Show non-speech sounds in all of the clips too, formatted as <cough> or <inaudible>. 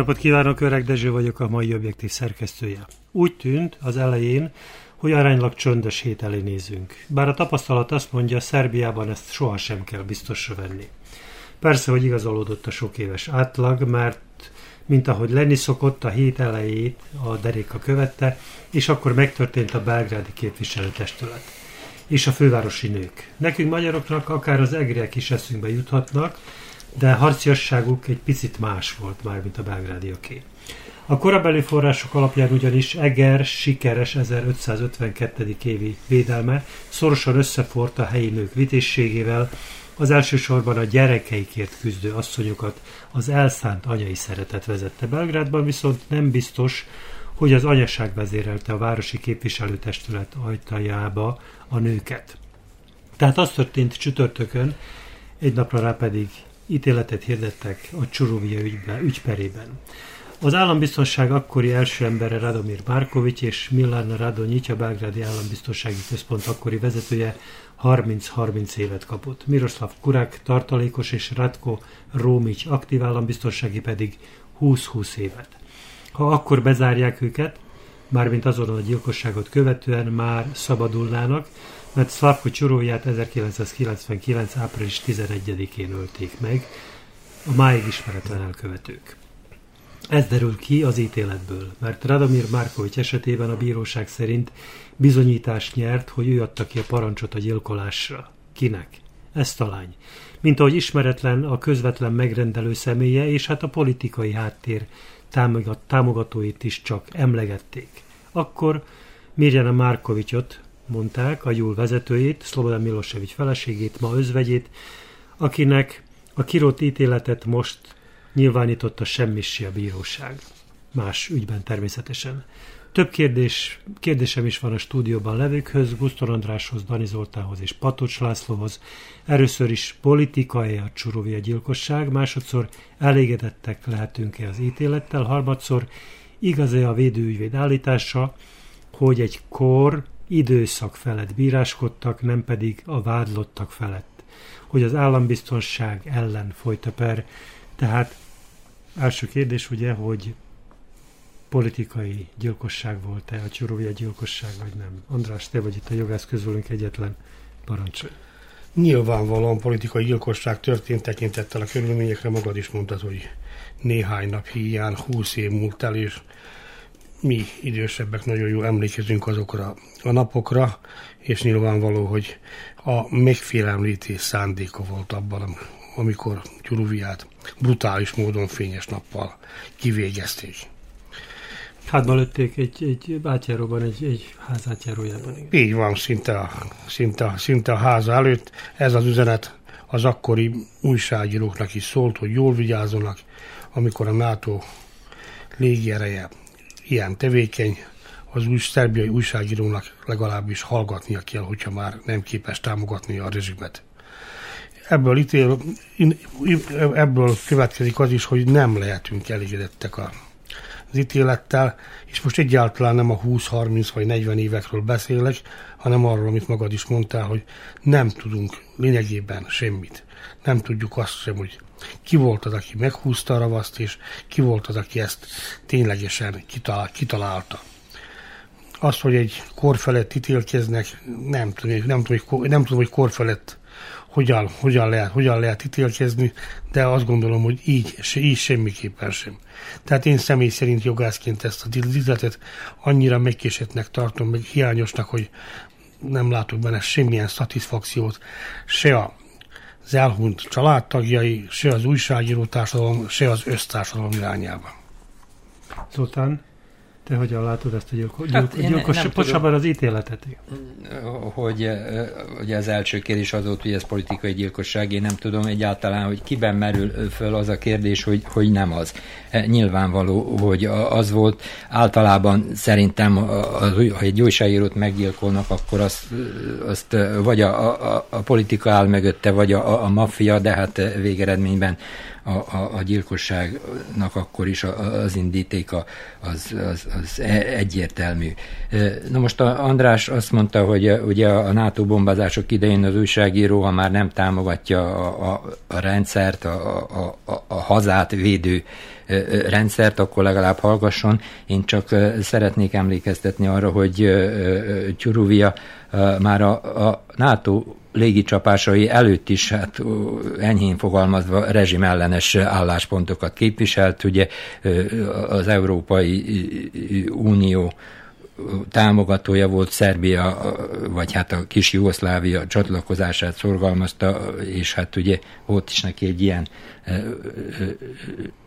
Napot kívánok, Öreg Dezső vagyok, a mai objektív szerkesztője. Úgy tűnt az elején, hogy aránylag csöndös hét elé nézünk. Bár a tapasztalat azt mondja, Szerbiában ezt sohasem kell biztosra venni. Persze, hogy igazolódott a sok éves átlag, mert mint ahogy lenni szokott, a hét elejét a deréka követte, és akkor megtörtént a belgrádi képviselőtestület. És a fővárosi nők. Nekünk magyaroknak akár az egriek is eszünkbe juthatnak, de harciasságuk egy picit más volt már, mint a belgrádiaké. A korabeli források alapján ugyanis Eger sikeres 1552. évi védelme szorosan összefort a helyi nők vitézségével, az elsősorban a gyerekeikért küzdő asszonyokat az elszánt anyai szeretet vezette Belgrádban, viszont nem biztos, hogy az anyaság vezérelte a városi képviselőtestület ajtajába a nőket. Tehát az történt csütörtökön, egy napra rá pedig ítéletet hirdettek a Csurovia ügybe, ügyperében. Az állambiztonság akkori első embere Radomir Markovics és Milán Radonyics, a Belgrádi Állambiztonsági Központ akkori vezetője 30-30 évet kapott. Miroslav Kurák tartalékos és Radko Rómics aktív állambiztonsági pedig 20-20 évet. Ha akkor bezárják őket, mármint azon a gyilkosságot követően már szabadulnának, mert Szlavko Csuróját 1999. április 11-én ölték meg a máig ismeretlen elkövetők. Ez derül ki az ítéletből, mert Radomir Márkovics esetében a bíróság szerint bizonyítás nyert, hogy ő adta ki a parancsot a gyilkolásra. Kinek? Ez talány. Mint ahogy ismeretlen a közvetlen megrendelő személye, és hát a politikai háttér támogatóit is csak emlegették. Akkor Mirjana Márkovicsot, mondták a Júl vezetőjét, Szlobodan Milosevic feleségét, ma özvegyét, akinek a kirott ítéletet most nyilvánította semmissi a bíróság. Más ügyben természetesen. Több kérdés, kérdésem is van a stúdióban levőkhöz, Gusztor Andráshoz, Dani Zoltához és Patocs Lászlóhoz. Először is politikai a Csurovia gyilkosság, másodszor elégedettek lehetünk-e az ítélettel, harmadszor igaz-e a védőügyvéd állítása, hogy egy kor időszak felett bíráskodtak, nem pedig a vádlottak felett. Hogy az állambiztonság ellen folyt a per. Tehát első kérdés ugye, hogy politikai gyilkosság volt-e, a Csurovia gyilkosság, vagy nem. András, te vagy itt a jogász közülünk egyetlen parancsolj. Nyilvánvalóan politikai gyilkosság történt tekintettel a körülményekre, magad is mondtad, hogy néhány nap hiány, húsz év múlt el, és mi idősebbek nagyon jól emlékezünk azokra a napokra, és nyilvánvaló, hogy a megfélemlítés szándéka volt abban, amikor Gyuruviát brutális módon fényes nappal kivégezték. Hátba lőtték egy, egy átjáróban, egy, egy ház átjárójában. Igen. Így van, szinte a, szinte, szinte a háza előtt. Ez az üzenet az akkori újságíróknak is szólt, hogy jól vigyázzanak, amikor a NATO légiereje ilyen tevékeny, az új szerbiai újságírónak legalábbis hallgatnia kell, hogyha már nem képes támogatni a rezsimet. Ebből, ítél, ebből következik az is, hogy nem lehetünk elégedettek a, az ítélettel, és most egyáltalán nem a 20-30 vagy 40 évekről beszélek, hanem arról, amit magad is mondtál, hogy nem tudunk lényegében semmit. Nem tudjuk azt sem, hogy ki volt az, aki meghúzta a ravaszt, és ki volt az, aki ezt ténylegesen kitalál, kitalálta. Az, hogy egy kor felett ítélkeznek, nem tudom, nem tudom, hogy, nem tudom, hogy kor felett hogyan, hogyan, lehet, hogyan lehet ítélkezni, de azt gondolom, hogy így, így semmiképpen sem. Tehát én személy szerint jogászként ezt a díszletet annyira megkésetnek tartom, meg hiányosnak, hogy nem látok benne semmilyen szatisfakciót, se a az elhunyt családtagjai, se az újságíró társadalom, se az össztársadalom irányába. Zoltán, te hogyan látod ezt a gyilkos, hát gyilkos, pontosabban az ítéletet? Hogy ugye az első kérdés az volt, hogy ez politikai gyilkosság, én nem tudom egyáltalán, hogy kiben merül föl az a kérdés, hogy, hogy nem az. E, nyilvánvaló, hogy az volt. Általában szerintem, ha egy újságírót meggyilkolnak, akkor azt, azt vagy a, a, a politika áll mögötte, vagy a, a maffia, de hát végeredményben a, a, a gyilkosságnak akkor is az indítéka az, az, az e, egyértelmű. Na most a András azt mondta, hogy ugye a NATO bombázások idején az újságíró, ha már nem támogatja a, a, a rendszert, a, a, a, a hazát védő rendszert, akkor legalább hallgasson. Én csak szeretnék emlékeztetni arra, hogy Tyuruvia már a, a NATO légicsapásai előtt is, hát enyhén fogalmazva rezsimellenes álláspontokat képviselt. Ugye az Európai Unió támogatója volt Szerbia, vagy hát a kis Jugoszlávia csatlakozását szorgalmazta, és hát ugye volt is neki egy ilyen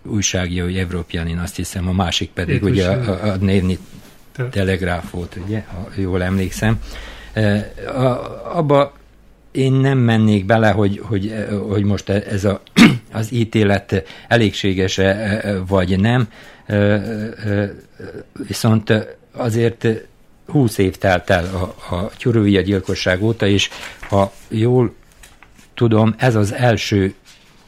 újságja, hogy Európianin azt hiszem, a másik pedig Itt ugye a, a névni telegráf volt, ugye, ha jól emlékszem. A, abba én nem mennék bele, hogy, hogy, hogy most ez a, <clears throat> az ítélet elégséges-e vagy nem, viszont azért 20 év telt el a, a Tyurovia gyilkosság óta, és ha jól tudom, ez az első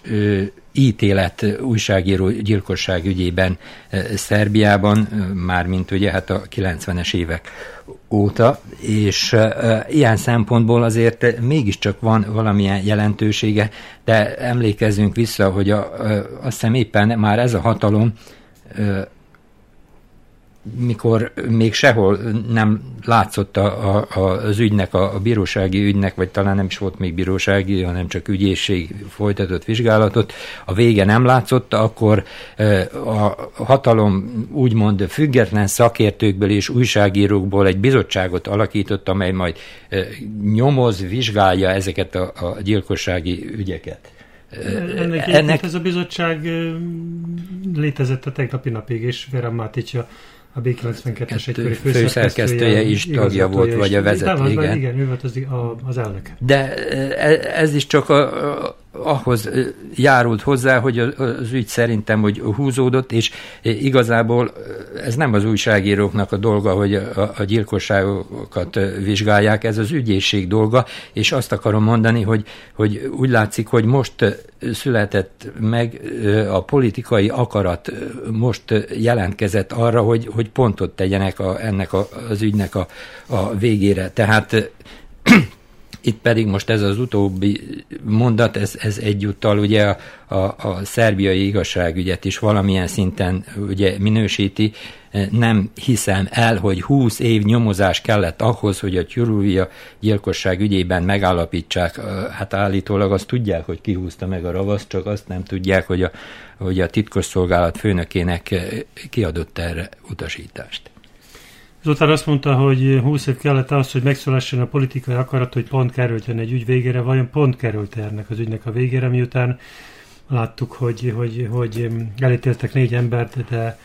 ö, ítélet újságíró gyilkosság ügyében ö, Szerbiában, mármint ugye hát a 90-es évek óta, és ö, ilyen szempontból azért mégiscsak van valamilyen jelentősége, de emlékezzünk vissza, hogy a, ö, azt hiszem éppen már ez a hatalom ö, mikor még sehol nem látszott a, a, az ügynek, a, a bírósági ügynek, vagy talán nem is volt még bírósági, hanem csak ügyészség folytatott vizsgálatot, a vége nem látszott, akkor a hatalom úgymond független szakértőkből és újságírókból egy bizottságot alakított, amely majd nyomoz, vizsgálja ezeket a, a gyilkossági ügyeket. Ennek, ennek ez a bizottság létezett a tegnapi napig, és Vera Máticsa a B92-es egykori főszerkesztője is tagja volt, vagy a vezető, igen. Igen, ő volt az, az elnök. De e, ez is csak a, a, ahhoz járult hozzá, hogy az ügy szerintem hogy húzódott, és igazából ez nem az újságíróknak a dolga, hogy a, a gyilkosságokat vizsgálják, ez az ügyészség dolga, és azt akarom mondani, hogy, hogy úgy látszik, hogy most született meg a politikai akarat, most jelentkezett arra, hogy, hogy pontot tegyenek a, ennek a, az ügynek a, a végére. Tehát itt pedig most ez az utóbbi mondat, ez, ez egyúttal ugye a, a, a szerbiai igazságügyet is valamilyen szinten ugye minősíti. Nem hiszem el, hogy 20 év nyomozás kellett ahhoz, hogy a Tyuruvia gyilkosság ügyében megállapítsák. Hát állítólag azt tudják, hogy kihúzta meg a ravaszt, csak azt nem tudják, hogy a, hogy a titkosszolgálat főnökének kiadott erre utasítást. Zoltán azt mondta, hogy 20 év kellett az, hogy megszóláson a politikai akarat, hogy pont kerülten egy ügy végére, vajon pont került ennek az ügynek a végére, miután láttuk, hogy, hogy, hogy elítéltek négy embert, de,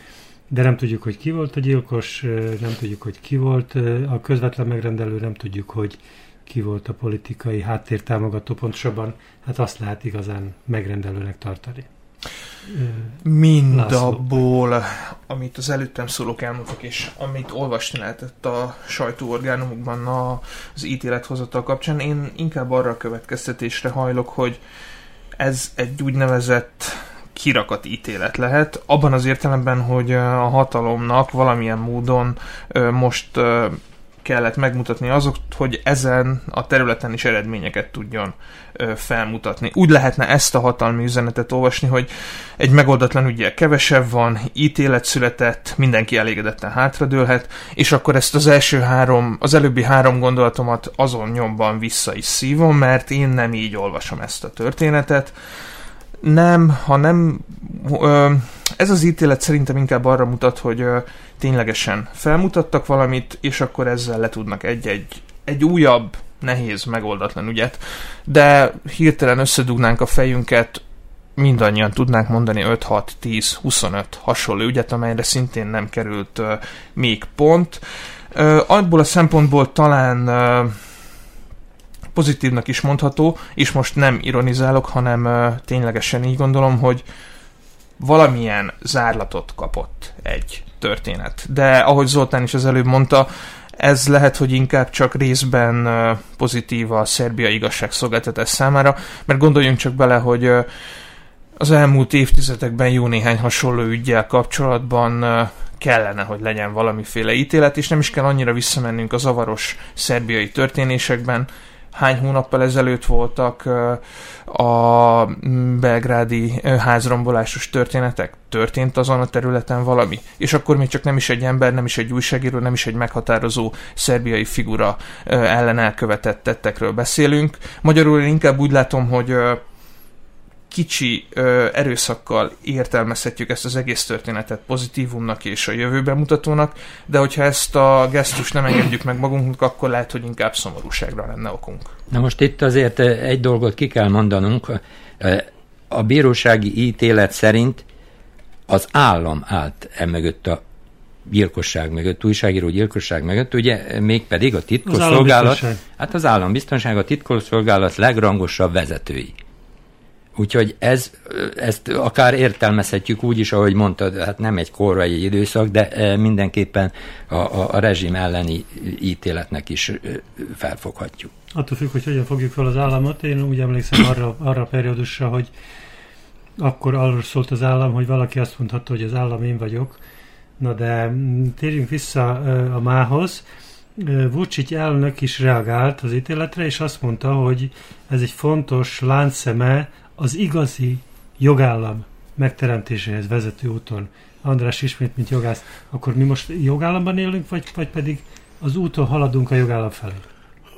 de nem tudjuk, hogy ki volt a gyilkos, nem tudjuk, hogy ki volt a közvetlen megrendelő, nem tudjuk, hogy ki volt a politikai háttértámogató, pontosabban hát azt lehet igazán megrendelőnek tartani. Mindabból, amit az előttem szólók elmondtak, és amit olvasni lehetett a sajtóorgánumokban az ítélethozatal kapcsán, én inkább arra a következtetésre hajlok, hogy ez egy úgynevezett kirakat ítélet lehet, abban az értelemben, hogy a hatalomnak valamilyen módon most kellett megmutatni azok, hogy ezen a területen is eredményeket tudjon felmutatni. Úgy lehetne ezt a hatalmi üzenetet olvasni, hogy egy megoldatlan ügyel kevesebb van, ítélet született, mindenki elégedetten hátradőlhet, és akkor ezt az első három, az előbbi három gondolatomat azon nyomban vissza is szívom, mert én nem így olvasom ezt a történetet. Nem, ha nem... Ö, ez az ítélet szerintem inkább arra mutat, hogy ténylegesen felmutattak valamit, és akkor ezzel le tudnak egy-egy egy újabb, nehéz, megoldatlan ügyet, de hirtelen összedugnánk a fejünket, mindannyian tudnánk mondani 5, 6, 10, 25 hasonló ügyet, amelyre szintén nem került uh, még pont. Uh, abból a szempontból talán uh, pozitívnak is mondható, és most nem ironizálok, hanem uh, ténylegesen így gondolom, hogy valamilyen zárlatot kapott egy történet. De ahogy Zoltán is az előbb mondta, ez lehet, hogy inkább csak részben pozitív a Szerbia igazságszolgáltatás számára, mert gondoljunk csak bele, hogy az elmúlt évtizedekben jó néhány hasonló ügyel kapcsolatban kellene, hogy legyen valamiféle ítélet, és nem is kell annyira visszamennünk a zavaros szerbiai történésekben, hány hónappal ezelőtt voltak a belgrádi házrombolásos történetek? Történt azon a területen valami? És akkor még csak nem is egy ember, nem is egy újságíró, nem is egy meghatározó szerbiai figura ellen elkövetett tettekről beszélünk. Magyarul én inkább úgy látom, hogy kicsi ö, erőszakkal értelmezhetjük ezt az egész történetet pozitívumnak és a jövőben mutatónak, de hogyha ezt a gesztust nem engedjük meg magunknak, akkor lehet, hogy inkább szomorúságra lenne okunk. Na most itt azért egy dolgot ki kell mondanunk. A bírósági ítélet szerint az állam állt e mögött a gyilkosság mögött, újságíró gyilkosság mögött, ugye mégpedig a titkosszolgálat, hát az állambiztonság a titkosszolgálat legrangosabb vezetői. Úgyhogy ez, ezt akár értelmezhetjük úgy is, ahogy mondtad, hát nem egy korai időszak, de e, mindenképpen a, a, a rezsim elleni ítéletnek is e, felfoghatjuk. Attól függ, hogy hogyan fogjuk fel az államot. Én úgy emlékszem arra, arra a periódusra, hogy akkor arról szólt az állam, hogy valaki azt mondhatta, hogy az állam én vagyok. Na de térjünk vissza e, a mához. Vucic elnök is reagált az ítéletre, és azt mondta, hogy ez egy fontos láncszeme az igazi jogállam megteremtéséhez vezető úton. András ismét, mint jogász, akkor mi most jogállamban élünk, vagy, vagy pedig az úton haladunk a jogállam felé?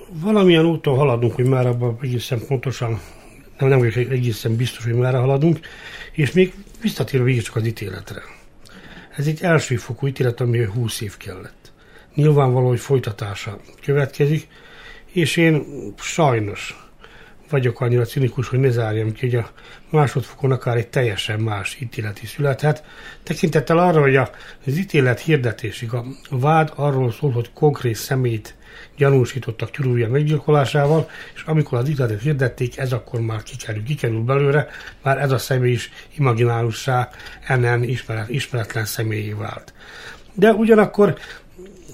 Valamilyen úton haladunk, hogy már abban egészen pontosan, nem, nem vagyok egészen biztos, hogy már haladunk, és még visszatérve végig csak az ítéletre. Ez egy elsőfokú ítélet, ami 20 év kellett. Nyilvánvaló, hogy folytatása következik, és én sajnos vagyok annyira cinikus, hogy ne zárjam ki, hogy a másodfokon akár egy teljesen más ítélet is születhet. Tekintettel arra, hogy az ítélet hirdetésig a vád arról szól, hogy konkrét szemét gyanúsítottak Tyurúja meggyilkolásával, és amikor az ítéletet hirdették, ez akkor már kikerül, kikerül belőle, már ez a személy is imaginálussá, ennen ismeret, ismeretlen személyé vált. De ugyanakkor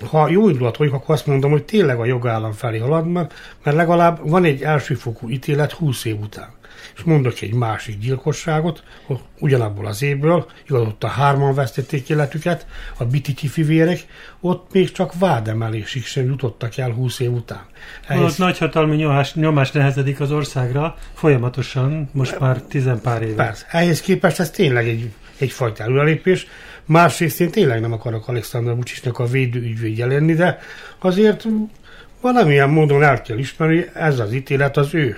ha jó indulat vagyok, akkor azt mondom, hogy tényleg a jogállam felé halad, mert legalább van egy elsőfokú ítélet 20 év után. És mondok egy másik gyilkosságot, hogy ugyanabból az évből, igaz, ott a hárman vesztették életüket, a Bititi fivérek, ott még csak vádemelésig sem jutottak el 20 év után. Ehhez... Ott nagyhatalmi nyomás, nyomás nehezedik az országra, folyamatosan, most már tizenpár éve. Persze, ehhez képest ez tényleg egy, egyfajta előrelépés, Másrészt én tényleg nem akarok Alexander Vucicnak a védőügyvédje lenni, de azért valamilyen módon el kell ismerni, ez az ítélet az ő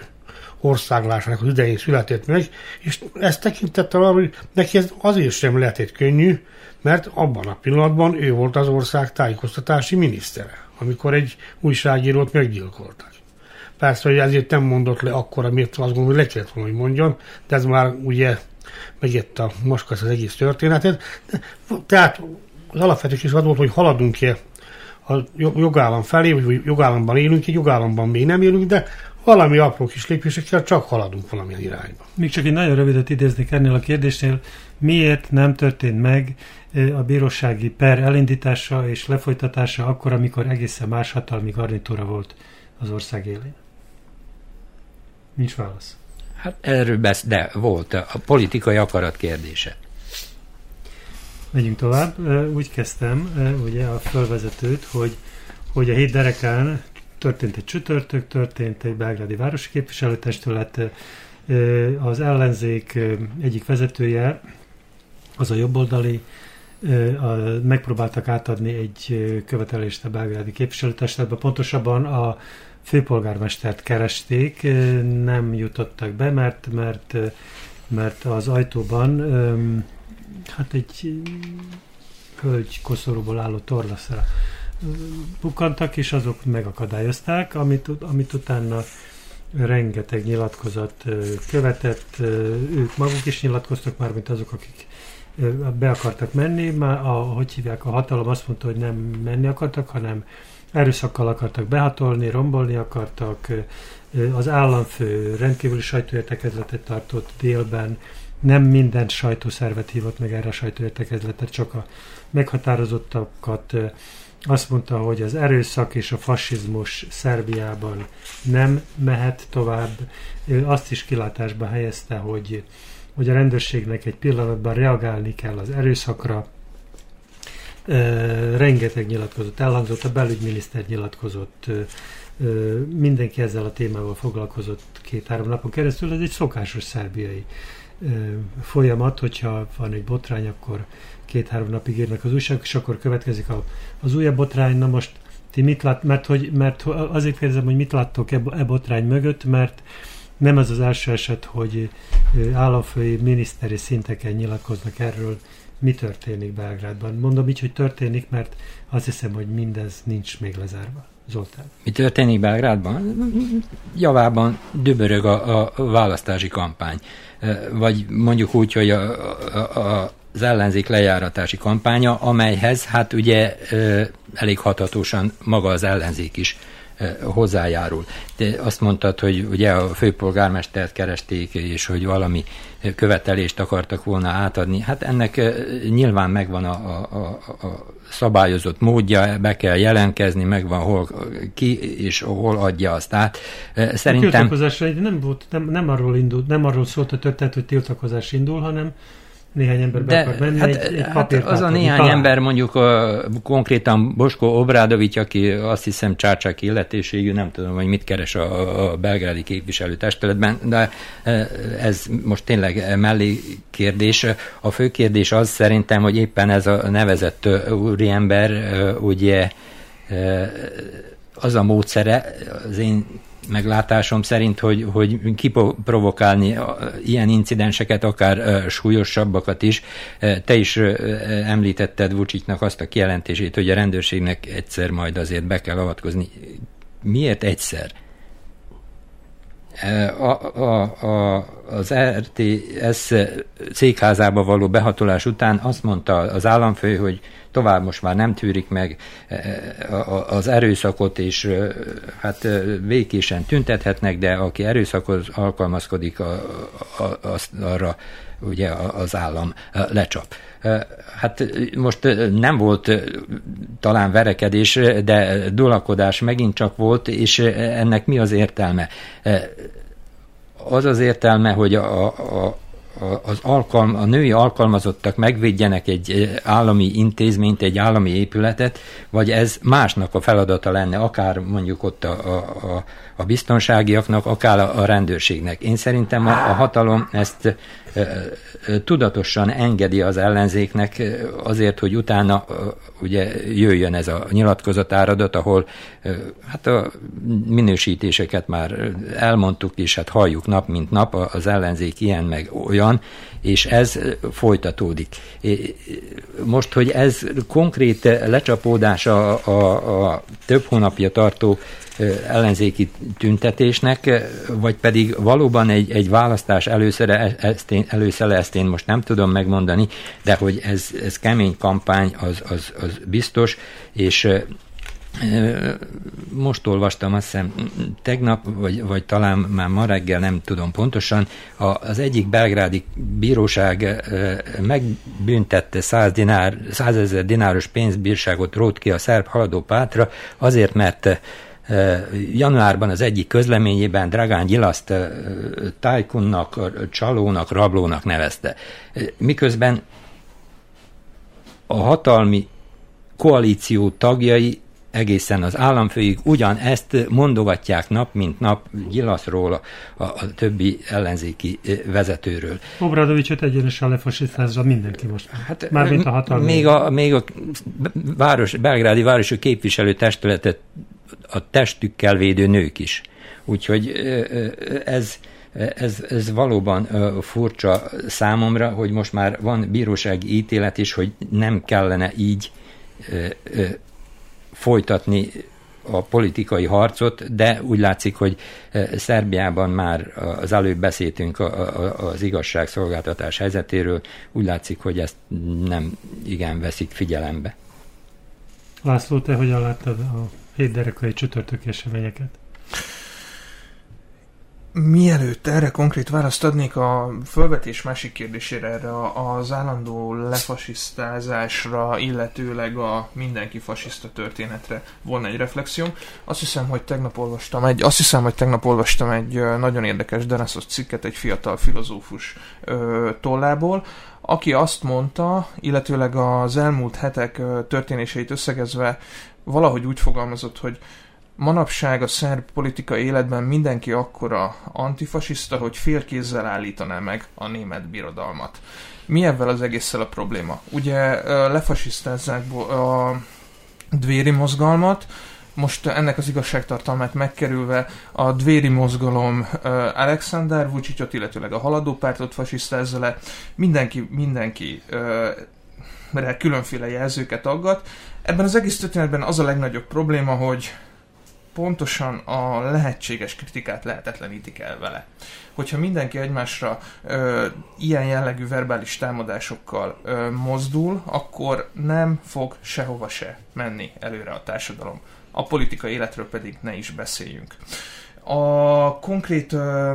országlásának az idején született meg, és ezt tekintettel arra, hogy neki ez azért sem lehetett könnyű, mert abban a pillanatban ő volt az ország tájékoztatási minisztere, amikor egy újságírót meggyilkoltak. Persze, hogy ezért nem mondott le akkor, amit azt gondolom, hogy le kellett volna, hogy mondjon, de ez már ugye a Moskasz az egész történetet. Tehát az alapvető is az volt, hogy haladunk-e a jogállam felé, vagy jogállamban élünk, egy jogállamban még nem élünk, de valami apró kis lépésekkel csak haladunk valamilyen irányba. Még csak egy nagyon rövidet idéznék ennél a kérdésnél, miért nem történt meg a bírósági per elindítása és lefolytatása akkor, amikor egészen más hatalmi garnitúra volt az ország élén? Nincs válasz. Hát erről besz, de volt a politikai akarat kérdése. Megyünk tovább. Úgy kezdtem ugye a fölvezetőt, hogy, hogy a hét derekán történt egy csütörtök, történt egy belgrádi városi képviselőtestület, az ellenzék egyik vezetője, az a jobboldali, megpróbáltak átadni egy követelést a belgrádi képviselőtestületbe, pontosabban a főpolgármestert keresték, nem jutottak be, mert, mert, mert az ajtóban hát egy hölgy koszorúból álló torlaszra bukkantak, és azok megakadályozták, amit, amit utána rengeteg nyilatkozat követett, ők maguk is nyilatkoztak már, mint azok, akik be akartak menni, már a, hogy hívják, a hatalom azt mondta, hogy nem menni akartak, hanem erőszakkal akartak behatolni, rombolni akartak, az államfő rendkívüli sajtóértekezletet tartott délben, nem minden sajtószervet hívott meg erre a sajtóértekezletet, csak a meghatározottakat azt mondta, hogy az erőszak és a fasizmus Szerbiában nem mehet tovább. Ő azt is kilátásba helyezte, hogy, hogy a rendőrségnek egy pillanatban reagálni kell az erőszakra. Rengeteg nyilatkozott elhangzott, a belügyminiszter nyilatkozott, mindenki ezzel a témával foglalkozott két-három napon keresztül. Ez egy szokásos szerbiai folyamat, hogyha van egy botrány, akkor két-három napig írnak az újságok, és akkor következik a, az újabb botrány. Na most ti mit lát, mert, hogy, mert azért kérdezem, hogy mit láttok e, e botrány mögött, mert nem ez az első eset, hogy államfői, miniszteri szinteken nyilatkoznak erről, mi történik Belgrádban. Mondom így, hogy történik, mert azt hiszem, hogy mindez nincs még lezárva. Zoltán. Mi történik Belgrádban? Javában dübörög a, a választási kampány. Vagy mondjuk úgy, hogy a, a, a az ellenzék lejáratási kampánya, amelyhez hát ugye elég hatatósan maga az ellenzék is hozzájárul. De azt mondtad, hogy ugye a főpolgármestert keresték, és hogy valami követelést akartak volna átadni. Hát ennek nyilván megvan a, a, a, a szabályozott módja, be kell jelentkezni, megvan hol ki, és hol adja azt át. Szerintem... A tiltakozásra nem, volt, nem, nem, arról indult, nem arról szólt a történet, hogy tiltakozás indul, hanem néhány ember be akar menni, hát, egy, egy hát az a néhány talán. ember mondjuk a, konkrétan Bosko Obrádovics, aki azt hiszem csárcsák illetőségű, nem tudom, hogy mit keres a, a belgrádi képviselőtestületben, de ez most tényleg mellé kérdés. A fő kérdés az szerintem, hogy éppen ez a nevezett úriember ugye az a módszere, az én meglátásom szerint, hogy, hogy kiprovokálni ilyen incidenseket, akár súlyosabbakat is. Te is említetted Vucicnak azt a kijelentését, hogy a rendőrségnek egyszer majd azért be kell avatkozni. Miért egyszer? A, a, a, az RTS székházába való behatolás után azt mondta az államfő, hogy tovább most már nem tűrik meg az erőszakot, és hát békésen tüntethetnek, de aki erőszakhoz alkalmazkodik, a, az, arra ugye az állam lecsap. Hát most nem volt talán verekedés, de dolakodás megint csak volt, és ennek mi az értelme? Az az értelme, hogy a, a, az alkalm, a női alkalmazottak megvédjenek egy állami intézményt, egy állami épületet, vagy ez másnak a feladata lenne, akár mondjuk ott a, a, a biztonságiaknak, akár a, a rendőrségnek. Én szerintem a, a hatalom ezt tudatosan engedi az ellenzéknek azért, hogy utána ugye jöjjön ez a nyilatkozatáradat, ahol hát a minősítéseket már elmondtuk, és hát halljuk nap mint nap, az ellenzék ilyen meg olyan, és ez folytatódik. Most, hogy ez konkrét lecsapódás a, a, a több hónapja tartó ellenzéki tüntetésnek, vagy pedig valóban egy, egy választás előszere, ezt én, előszere, ezt én most nem tudom megmondani, de hogy ez, ez kemény kampány, az, az, az biztos, és most olvastam, azt hiszem tegnap, vagy, vagy talán már ma reggel, nem tudom pontosan, a, az egyik belgrádi bíróság megbüntette 100, dinár, 100 ezer dináros pénzbírságot rót ki a szerb haladó pátra, azért, mert januárban az egyik közleményében Dragán Gyilaszt tájkunnak, csalónak, rablónak nevezte. Miközben a hatalmi koalíció tagjai egészen az államfőig ugyanezt mondogatják nap, mint nap Gyilaszról, a, a, többi ellenzéki vezetőről. Obradovicsot egyenesen lefasisztázza mindenki most. Hát, Mármint a hatalmi. Még a, még a város, belgrádi városi képviselő testületet a testükkel védő nők is. Úgyhogy ez, ez, ez valóban furcsa számomra, hogy most már van bírósági ítélet is, hogy nem kellene így folytatni a politikai harcot, de úgy látszik, hogy Szerbiában már az előbb beszéltünk az igazságszolgáltatás helyzetéről, úgy látszik, hogy ezt nem igen veszik figyelembe. László, te hogyan láttad a hétderekai csütörtöki eseményeket? Mielőtt erre konkrét választ adnék a fölvetés másik kérdésére, erre az állandó lefasisztázásra, illetőleg a mindenki fasiszta történetre volna egy reflexió. Azt hiszem, hogy tegnap olvastam egy, azt hiszem, hogy tegnap olvastam egy nagyon érdekes Deneszos cikket egy fiatal filozófus ö, tollából, aki azt mondta, illetőleg az elmúlt hetek történéseit összegezve valahogy úgy fogalmazott, hogy Manapság a szerb politikai életben mindenki akkora antifasiszta, hogy félkézzel állítaná meg a német birodalmat. Mi ebben az egésszel a probléma? Ugye lefasisztázzák a dvéri mozgalmat, most ennek az igazságtartalmát megkerülve a dvéri mozgalom Alexander Vucicot, illetőleg a haladó pártot fasisztázza le, mindenki, mindenki különféle jelzőket aggat. Ebben az egész történetben az a legnagyobb probléma, hogy pontosan a lehetséges kritikát lehetetlenítik el vele. Hogyha mindenki egymásra ö, ilyen jellegű verbális támadásokkal ö, mozdul, akkor nem fog sehova se menni előre a társadalom. A politikai életről pedig ne is beszéljünk. A konkrét ö,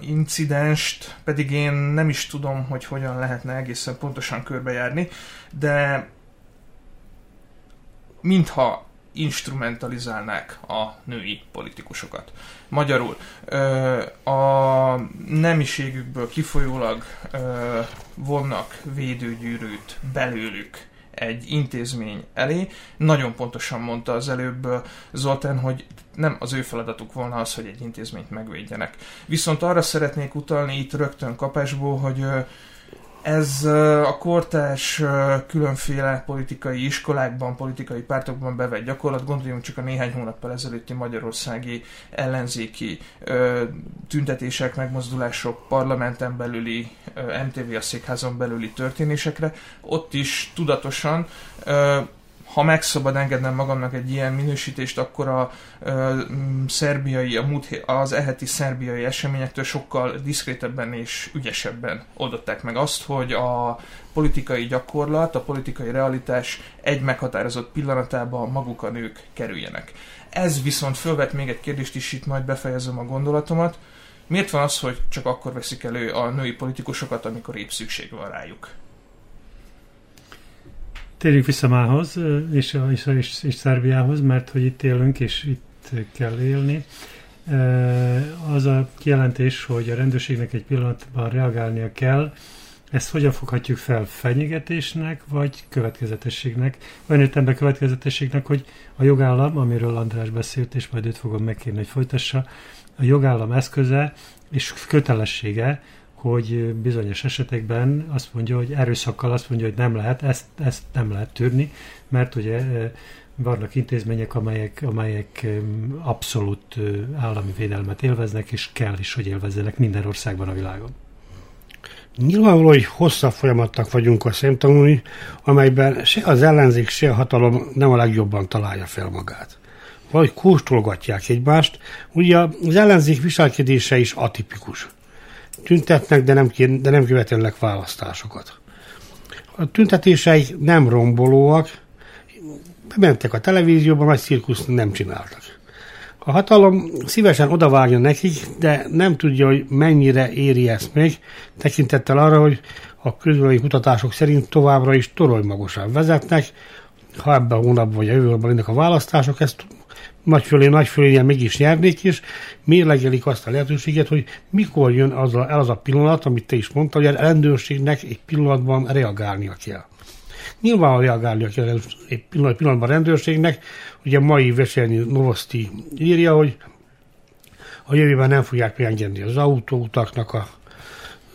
incidenst pedig én nem is tudom, hogy hogyan lehetne egészen pontosan körbejárni, de mintha instrumentalizálnák a női politikusokat. Magyarul a nemiségükből kifolyólag vonnak védőgyűrűt belőlük egy intézmény elé. Nagyon pontosan mondta az előbb Zoltán, hogy nem az ő feladatuk volna az, hogy egy intézményt megvédjenek. Viszont arra szeretnék utalni itt rögtön kapásból, hogy ez a kortás különféle politikai iskolákban, politikai pártokban bevett gyakorlat. Gondoljunk csak a néhány hónappal ezelőtti magyarországi ellenzéki tüntetések, megmozdulások, parlamenten belüli, MTV a székházon belüli történésekre. Ott is tudatosan ha meg szabad engednem magamnak egy ilyen minősítést, akkor a ö, szerbiai, a múlt, az eheti szerbiai eseményektől sokkal diszkrétebben és ügyesebben oldották meg azt, hogy a politikai gyakorlat, a politikai realitás egy meghatározott pillanatában maguk a nők kerüljenek. Ez viszont fölvet még egy kérdést is, itt majd befejezem a gondolatomat. Miért van az, hogy csak akkor veszik elő a női politikusokat, amikor épp szükség van rájuk? Térjünk vissza mához, és, és, és, és Szerbiához, mert hogy itt élünk, és itt kell élni. Az a kijelentés, hogy a rendőrségnek egy pillanatban reagálnia kell, ezt hogyan foghatjuk fel? Fenyegetésnek, vagy következetességnek? Olyan értelemben következetességnek, hogy a jogállam, amiről András beszélt, és majd őt fogom megkérni, hogy folytassa, a jogállam eszköze és kötelessége, hogy bizonyos esetekben azt mondja, hogy erőszakkal azt mondja, hogy nem lehet, ezt, ezt nem lehet törni, mert ugye vannak intézmények, amelyek, amelyek abszolút állami védelmet élveznek, és kell is, hogy élvezzenek minden országban a világon. Nyilvánvaló, hogy hosszabb folyamatnak vagyunk a szemtanulni, amelyben se az ellenzék, se a hatalom nem a legjobban találja fel magát. Vagy kóstolgatják egymást. Ugye az ellenzék viselkedése is atipikus tüntetnek, de nem, kér, de nem követelnek választásokat. A tüntetéseik nem rombolóak, bementek a televízióba, nagy cirkuszt nem csináltak. A hatalom szívesen odavágja nekik, de nem tudja, hogy mennyire éri ezt még, tekintettel arra, hogy a közülői kutatások szerint továbbra is toronymagasan vezetnek, ha ebben a hónapban vagy a jövőben a választások, ezt nagyfölé, nagyfölé mégis nyernék, és mérlegelik azt a lehetőséget, hogy mikor jön az a, el az a pillanat, amit te is mondtad, hogy a rendőrségnek egy pillanatban reagálnia kell. Nyilván reagálnia kell egy pillanatban a rendőrségnek, ugye a mai Veselnyi Novosti írja, hogy a jövőben nem fogják megengedni az autóutaknak a,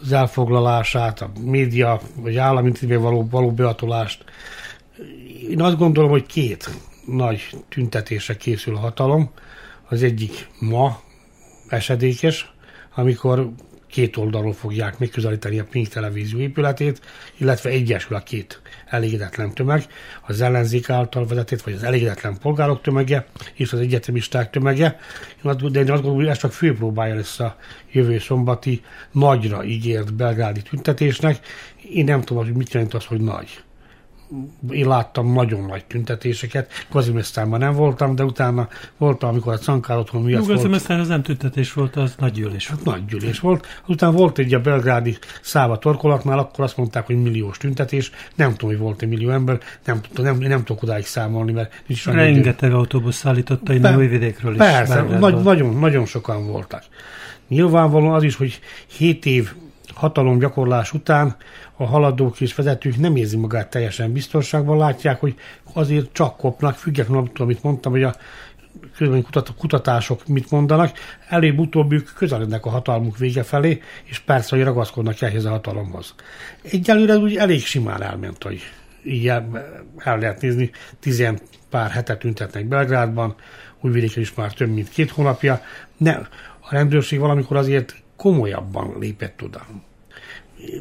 az elfoglalását, a média vagy állami való, való beatolást. Én azt gondolom, hogy két nagy tüntetésre készül a hatalom. Az egyik ma esedékes, amikor két oldalról fogják megközelíteni a Pink televízió épületét, illetve egyesül a két elégedetlen tömeg, az ellenzék által vezetett, vagy az elégedetlen polgárok tömege, és az egyetemisták tömege. De én azt gondolom, hogy ez csak főpróbája lesz a jövő szombati nagyra ígért belgrádi tüntetésnek. Én nem tudom, hogy mit jelent az, hogy nagy én láttam nagyon nagy tüntetéseket, Kazimesztánban nem voltam, de utána voltam, amikor a Cankár otthon miatt volt. Kazimesztán az nem tüntetés volt, az nagy gyűlés volt. Hát nagy gyűlés volt. Utána volt egy a belgrádi száva torkolatnál, akkor azt mondták, hogy milliós tüntetés. Nem tudom, hogy volt egy millió ember, nem, nem, nem tudok odáig számolni, mert nincs Rengeteg autóbusz szállította innen Újvidékről is. Persze, nagy, nagyon, nagyon sokan voltak. Nyilvánvalóan az is, hogy 7 év hatalomgyakorlás után a haladók és vezetők nem érzi magát teljesen biztonságban, látják, hogy azért csak kopnak, függetlenül attól, amit mondtam, hogy a kutatások mit mondanak, előbb-utóbb ők közelednek a hatalmuk vége felé, és persze, hogy ragaszkodnak ehhez a hatalomhoz. Egyelőre úgy elég simán elment, hogy így el, lehet nézni, tizen pár hetet tüntetnek Belgrádban, Újvidéken is már több mint két hónapja. Ne, a rendőrség valamikor azért komolyabban lépett oda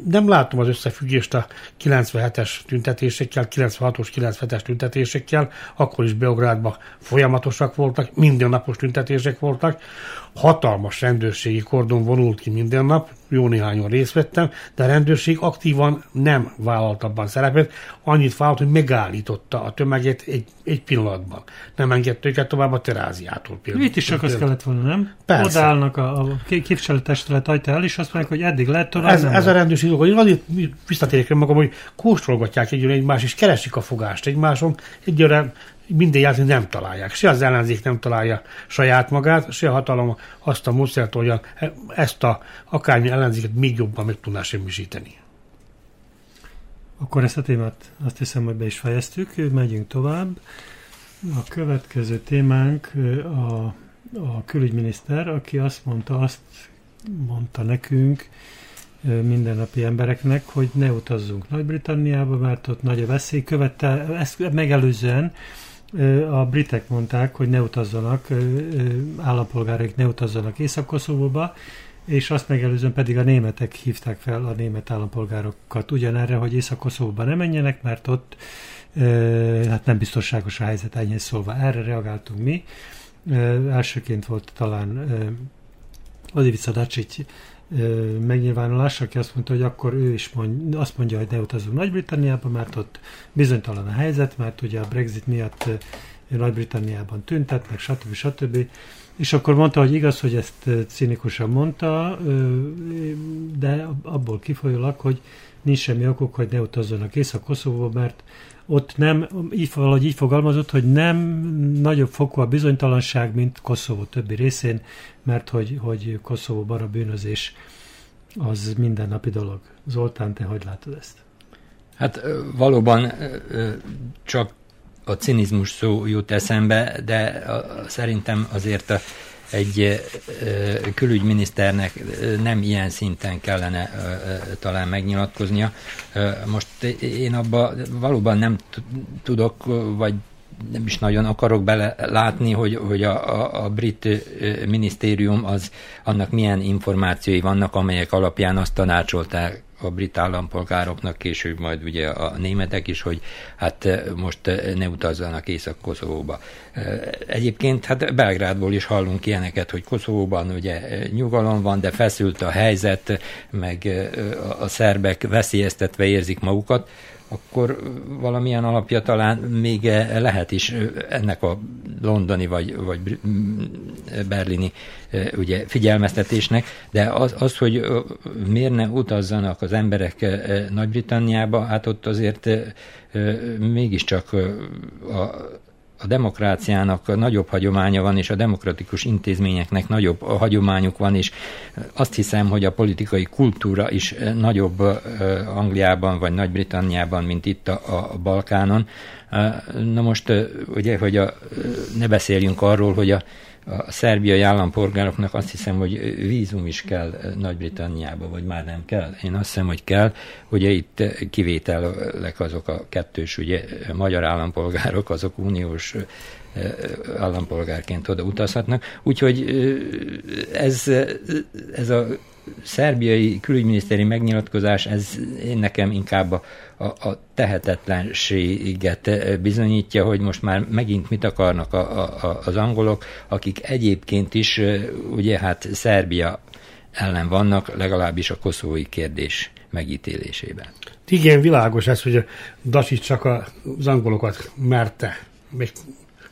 nem látom az összefüggést a 97-es tüntetésekkel, 96-os, 97-es tüntetésekkel, akkor is Beográdban folyamatosak voltak, mindennapos tüntetések voltak, hatalmas rendőrségi kordon vonult ki minden nap, jó néhányan részt vettem, de a rendőrség aktívan nem vállalt abban szerepet, annyit vállalt, hogy megállította a tömeget egy, egy pillanatban. Nem engedte őket tovább a teráziától például. Itt is csak az kellett volna, nem? Persze. Odaállnak a, a képviselőtestület ajta és azt mondják, hogy eddig lehet tovább. Ez, ez a rendőrség hogy van, visszatérek magam, hogy kóstolgatják egyre egymást, és keresik a fogást egymáson, egyre minden játék nem találják. Se az ellenzék nem találja saját magát, se a hatalom azt a módszert, hogy ezt a akármi ellenzéket még jobban meg tudná semmisíteni. Akkor ezt a témát azt hiszem, hogy be is fejeztük, megyünk tovább. A következő témánk a, a külügyminiszter, aki azt mondta, azt mondta nekünk, mindennapi embereknek, hogy ne utazzunk Nagy-Britanniába, mert ott nagy a veszély. Követte, ezt megelőzően a britek mondták, hogy ne utazzanak, állampolgáraik ne utazzanak Észak-Koszovóba, és azt megelőzően pedig a németek hívták fel a német állampolgárokat ugyanerre, hogy Észak-Koszovóba ne menjenek, mert ott hát nem biztonságos a helyzet, ennyi szólva. Erre reagáltunk mi. Elsőként volt talán Odivica Dacsics megnyilvánulás, aki azt mondta, hogy akkor ő is mond, azt mondja, hogy ne utazunk Nagy-Britanniába, mert ott bizonytalan a helyzet, mert ugye a Brexit miatt Nagy-Britanniában tüntetnek, stb. stb. És akkor mondta, hogy igaz, hogy ezt cinikusan mondta, de abból kifolyólag, hogy nincs semmi okok, hogy ne utazzanak Észak-Koszovóba, mert ott nem, így, valahogy így fogalmazott, hogy nem nagyobb fokú a bizonytalanság, mint Koszovó többi részén, mert hogy, hogy Koszovóban a bűnözés az mindennapi dolog. Zoltán, te hogy látod ezt? Hát valóban csak a cinizmus szó jut eszembe, de szerintem azért a egy külügyminiszternek nem ilyen szinten kellene talán megnyilatkoznia. Most én abba valóban nem tudok, vagy nem is nagyon akarok bele látni, hogy, hogy a, a, a brit minisztérium az annak milyen információi vannak, amelyek alapján azt tanácsolták a brit állampolgároknak, később majd ugye a németek is, hogy hát eh, most eh, ne utazzanak Észak-Koszovóba. Eh, egyébként hát Belgrádból is hallunk ilyeneket, hogy Koszovóban ugye nyugalom van, de feszült a helyzet, meg a szerbek veszélyeztetve érzik magukat akkor valamilyen alapja talán még lehet is. Ennek a londoni vagy, vagy berlini ugye, figyelmeztetésnek, de az, az, hogy miért ne utazzanak az emberek Nagy-Britanniába, hát ott azért mégiscsak a a demokráciának nagyobb hagyománya van, és a demokratikus intézményeknek nagyobb hagyományuk van, és azt hiszem, hogy a politikai kultúra is nagyobb Angliában vagy Nagy-Britanniában, mint itt a, a Balkánon. Na most ugye, hogy a, ne beszéljünk arról, hogy a a szerbiai állampolgároknak azt hiszem, hogy vízum is kell Nagy-Britanniába, vagy már nem kell. Én azt hiszem, hogy kell. Ugye itt kivételek azok a kettős, ugye magyar állampolgárok, azok uniós állampolgárként oda utazhatnak. Úgyhogy ez, ez a szerbiai külügyminiszteri megnyilatkozás, ez nekem inkább a, a, a tehetetlenséget bizonyítja, hogy most már megint mit akarnak a, a, az angolok, akik egyébként is ugye hát Szerbia ellen vannak, legalábbis a koszovói kérdés megítélésében. Igen, világos ez, hogy a Dacsics csak az angolokat merte meg,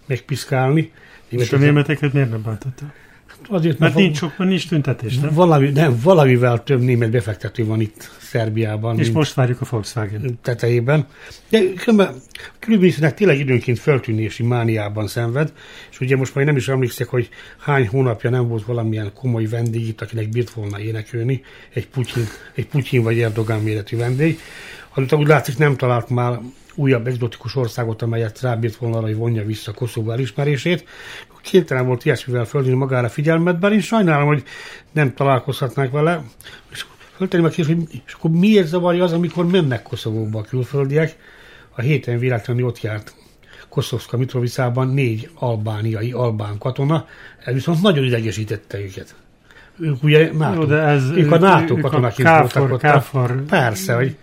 megpiszkálni. És a németeket miért nem bántotta? Azért, mert, mert nincs, sok, nincs tüntetés, nem? Valami, nem? Valamivel több német befektető van itt Szerbiában. És most várjuk a Volkswagen. Tetejében. De különbözőnek tényleg időnként feltűnési mániában szenved, és ugye most már nem is emlékszek, hogy hány hónapja nem volt valamilyen komoly vendég itt, akinek bírt volna énekelni, egy Putyin, egy Putyin vagy Erdogán méretű vendég. Hát úgy látszik nem talált már újabb egzotikus országot, amelyet rábírt volna arra, hogy vonja vissza Koszovó elismerését. Képtelen volt ilyesmivel földni magára figyelmet, bár én sajnálom, hogy nem találkozhatnák vele. És föltenném a kérdést, hogy és akkor miért zavarja az, amikor mennek Koszovóba a külföldiek? A héten véletlenül ott járt Koszovska Mitrovicában négy albániai albán katona, ez viszont nagyon idegesítette őket. Ők ugye NATO, Jó, de ez, ők a NATO katonaként voltak ott. Káfor, Persze, hogy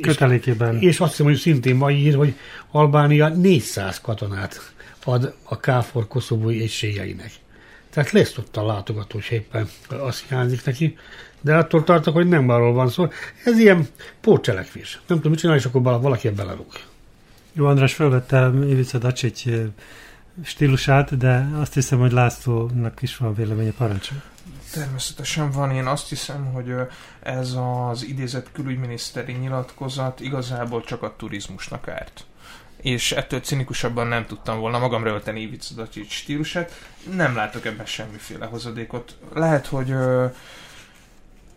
kötelékében. És, és azt hiszem, hogy szintén ma ír, hogy Albánia 400 katonát ad a KFOR koszovói egységeinek. Tehát lesz ott a látogató, és éppen azt hiányzik neki, de attól tartok, hogy nem arról van szó. Ez ilyen pótcselekvés. Nem tudom, mit csinálni, és akkor valaki belerúg. Jó, András felvette Ivica Dacsics stílusát, de azt hiszem, hogy Lászlónak is van véleménye parancsol. Természetesen van. Én azt hiszem, hogy ez az idézett külügyminiszteri nyilatkozat igazából csak a turizmusnak árt és ettől cinikusabban nem tudtam volna magamra ölteni Ivica Dacsics stílusát. Nem látok ebben semmiféle hozadékot. Lehet, hogy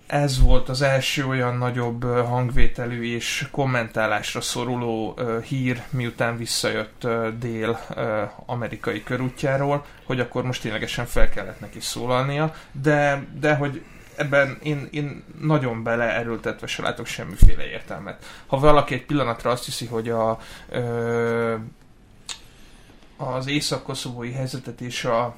ez volt az első olyan nagyobb hangvételű és kommentálásra szoruló hír, miután visszajött dél-amerikai körútjáról, hogy akkor most ténylegesen fel kellett neki szólalnia, de, de hogy ebben én, én nagyon beleerőltetve se látok semmiféle értelmet. Ha valaki egy pillanatra azt hiszi, hogy a, ö, az észak-koszovói helyzetet és a,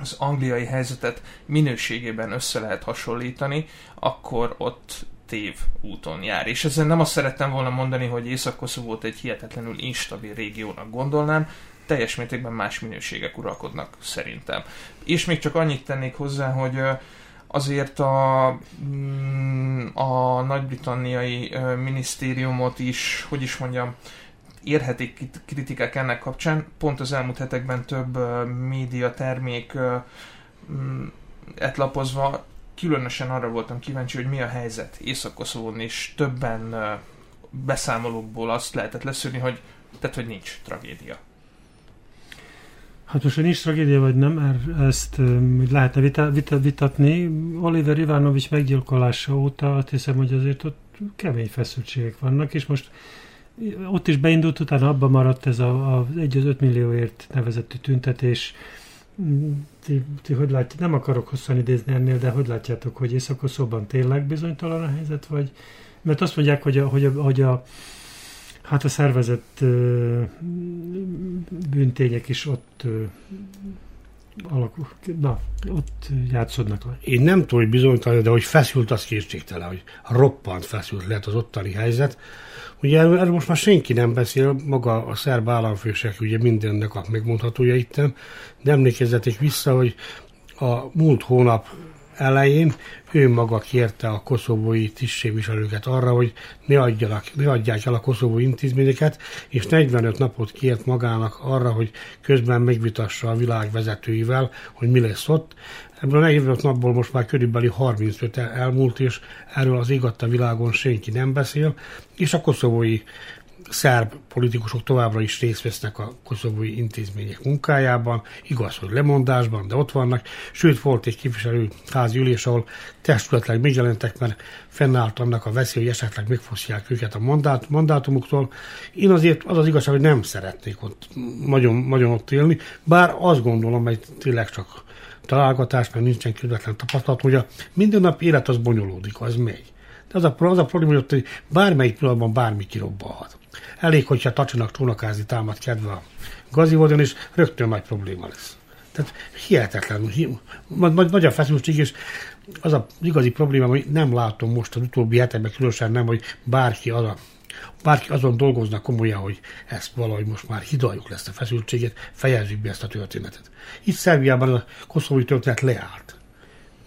az angliai helyzetet minőségében össze lehet hasonlítani, akkor ott tév úton jár. És ezzel nem azt szerettem volna mondani, hogy Észak-Koszovót egy hihetetlenül instabil régiónak gondolnám, teljes mértékben más minőségek uralkodnak szerintem. És még csak annyit tennék hozzá, hogy azért a, mm, a nagy-britanniai minisztériumot is, hogy is mondjam, érhetik kritikák ennek kapcsán. Pont az elmúlt hetekben több média termék mm, etlapozva különösen arra voltam kíváncsi, hogy mi a helyzet Észak-Koszovón, és többen beszámolókból azt lehetett leszűrni, hogy, tehát, hogy nincs tragédia. Hát most, hogy nincs tragédia vagy nem, mert ezt hogy lehetne vita, vita, vitatni. Oliver Ivanovics meggyilkolása óta azt hiszem, hogy azért ott kemény feszültségek vannak, és most ott is beindult, utána abban maradt ez a, a 1 az 5 millióért nevezetű tüntetés. Ti, ti hogy látjátok, nem akarok hosszan idézni ennél, de hogy látjátok, hogy észak tényleg bizonytalan a helyzet, vagy mert azt mondják, hogy a, hogy a, hogy a Hát a szervezett bűntények is ott alakul, na, ott játszódnak. Én nem tudom, hogy bizonytalan, de hogy feszült, az kétségtelen, hogy roppant feszült lett az ottani helyzet. Ugye erről most már senki nem beszél, maga a szerb államfősek ugye mindennek a megmondhatója itten, de emlékezzetek vissza, hogy a múlt hónap elején ő maga kérte a koszovói tisztségviselőket arra, hogy ne, adjanak, ne adják el a koszovói intézményeket, és 45 napot kért magának arra, hogy közben megvitassa a világ vezetőivel, hogy mi lesz ott. Ebből a 45 napból most már körülbelül 35 elmúlt, és erről az ég világon senki nem beszél, és a koszovói szerb politikusok továbbra is részt vesznek a koszovói intézmények munkájában, igaz, hogy lemondásban, de ott vannak, sőt volt egy képviselőházi ülés, ahol testületleg megjelentek, mert fennállt annak a veszély, hogy esetleg megfosztják őket a mandát, mandátumuktól. Én azért az az igazság, hogy nem szeretnék ott nagyon, nagyon ott élni, bár azt gondolom, hogy tényleg csak találgatás, mert nincsen közvetlen tapasztalat, hogy a mindennapi élet az bonyolódik, az megy. De az a, az a probléma, hogy ott bármelyik pillanatban bármi kirobbalhat. Elég, hogyha Tacsinak csónakázni támad kedve a gazivodon, és rögtön nagy probléma lesz. Tehát hihetetlen, hi, nagy a feszültség, és az a igazi probléma, hogy nem látom most az utóbbi hetekben különösen nem, hogy bárki az a bárki azon dolgoznak komolyan, hogy ezt valahogy most már hidaljuk lesz a feszültséget, fejezzük be ezt a történetet. Itt Szerbiában a koszovói történet leállt.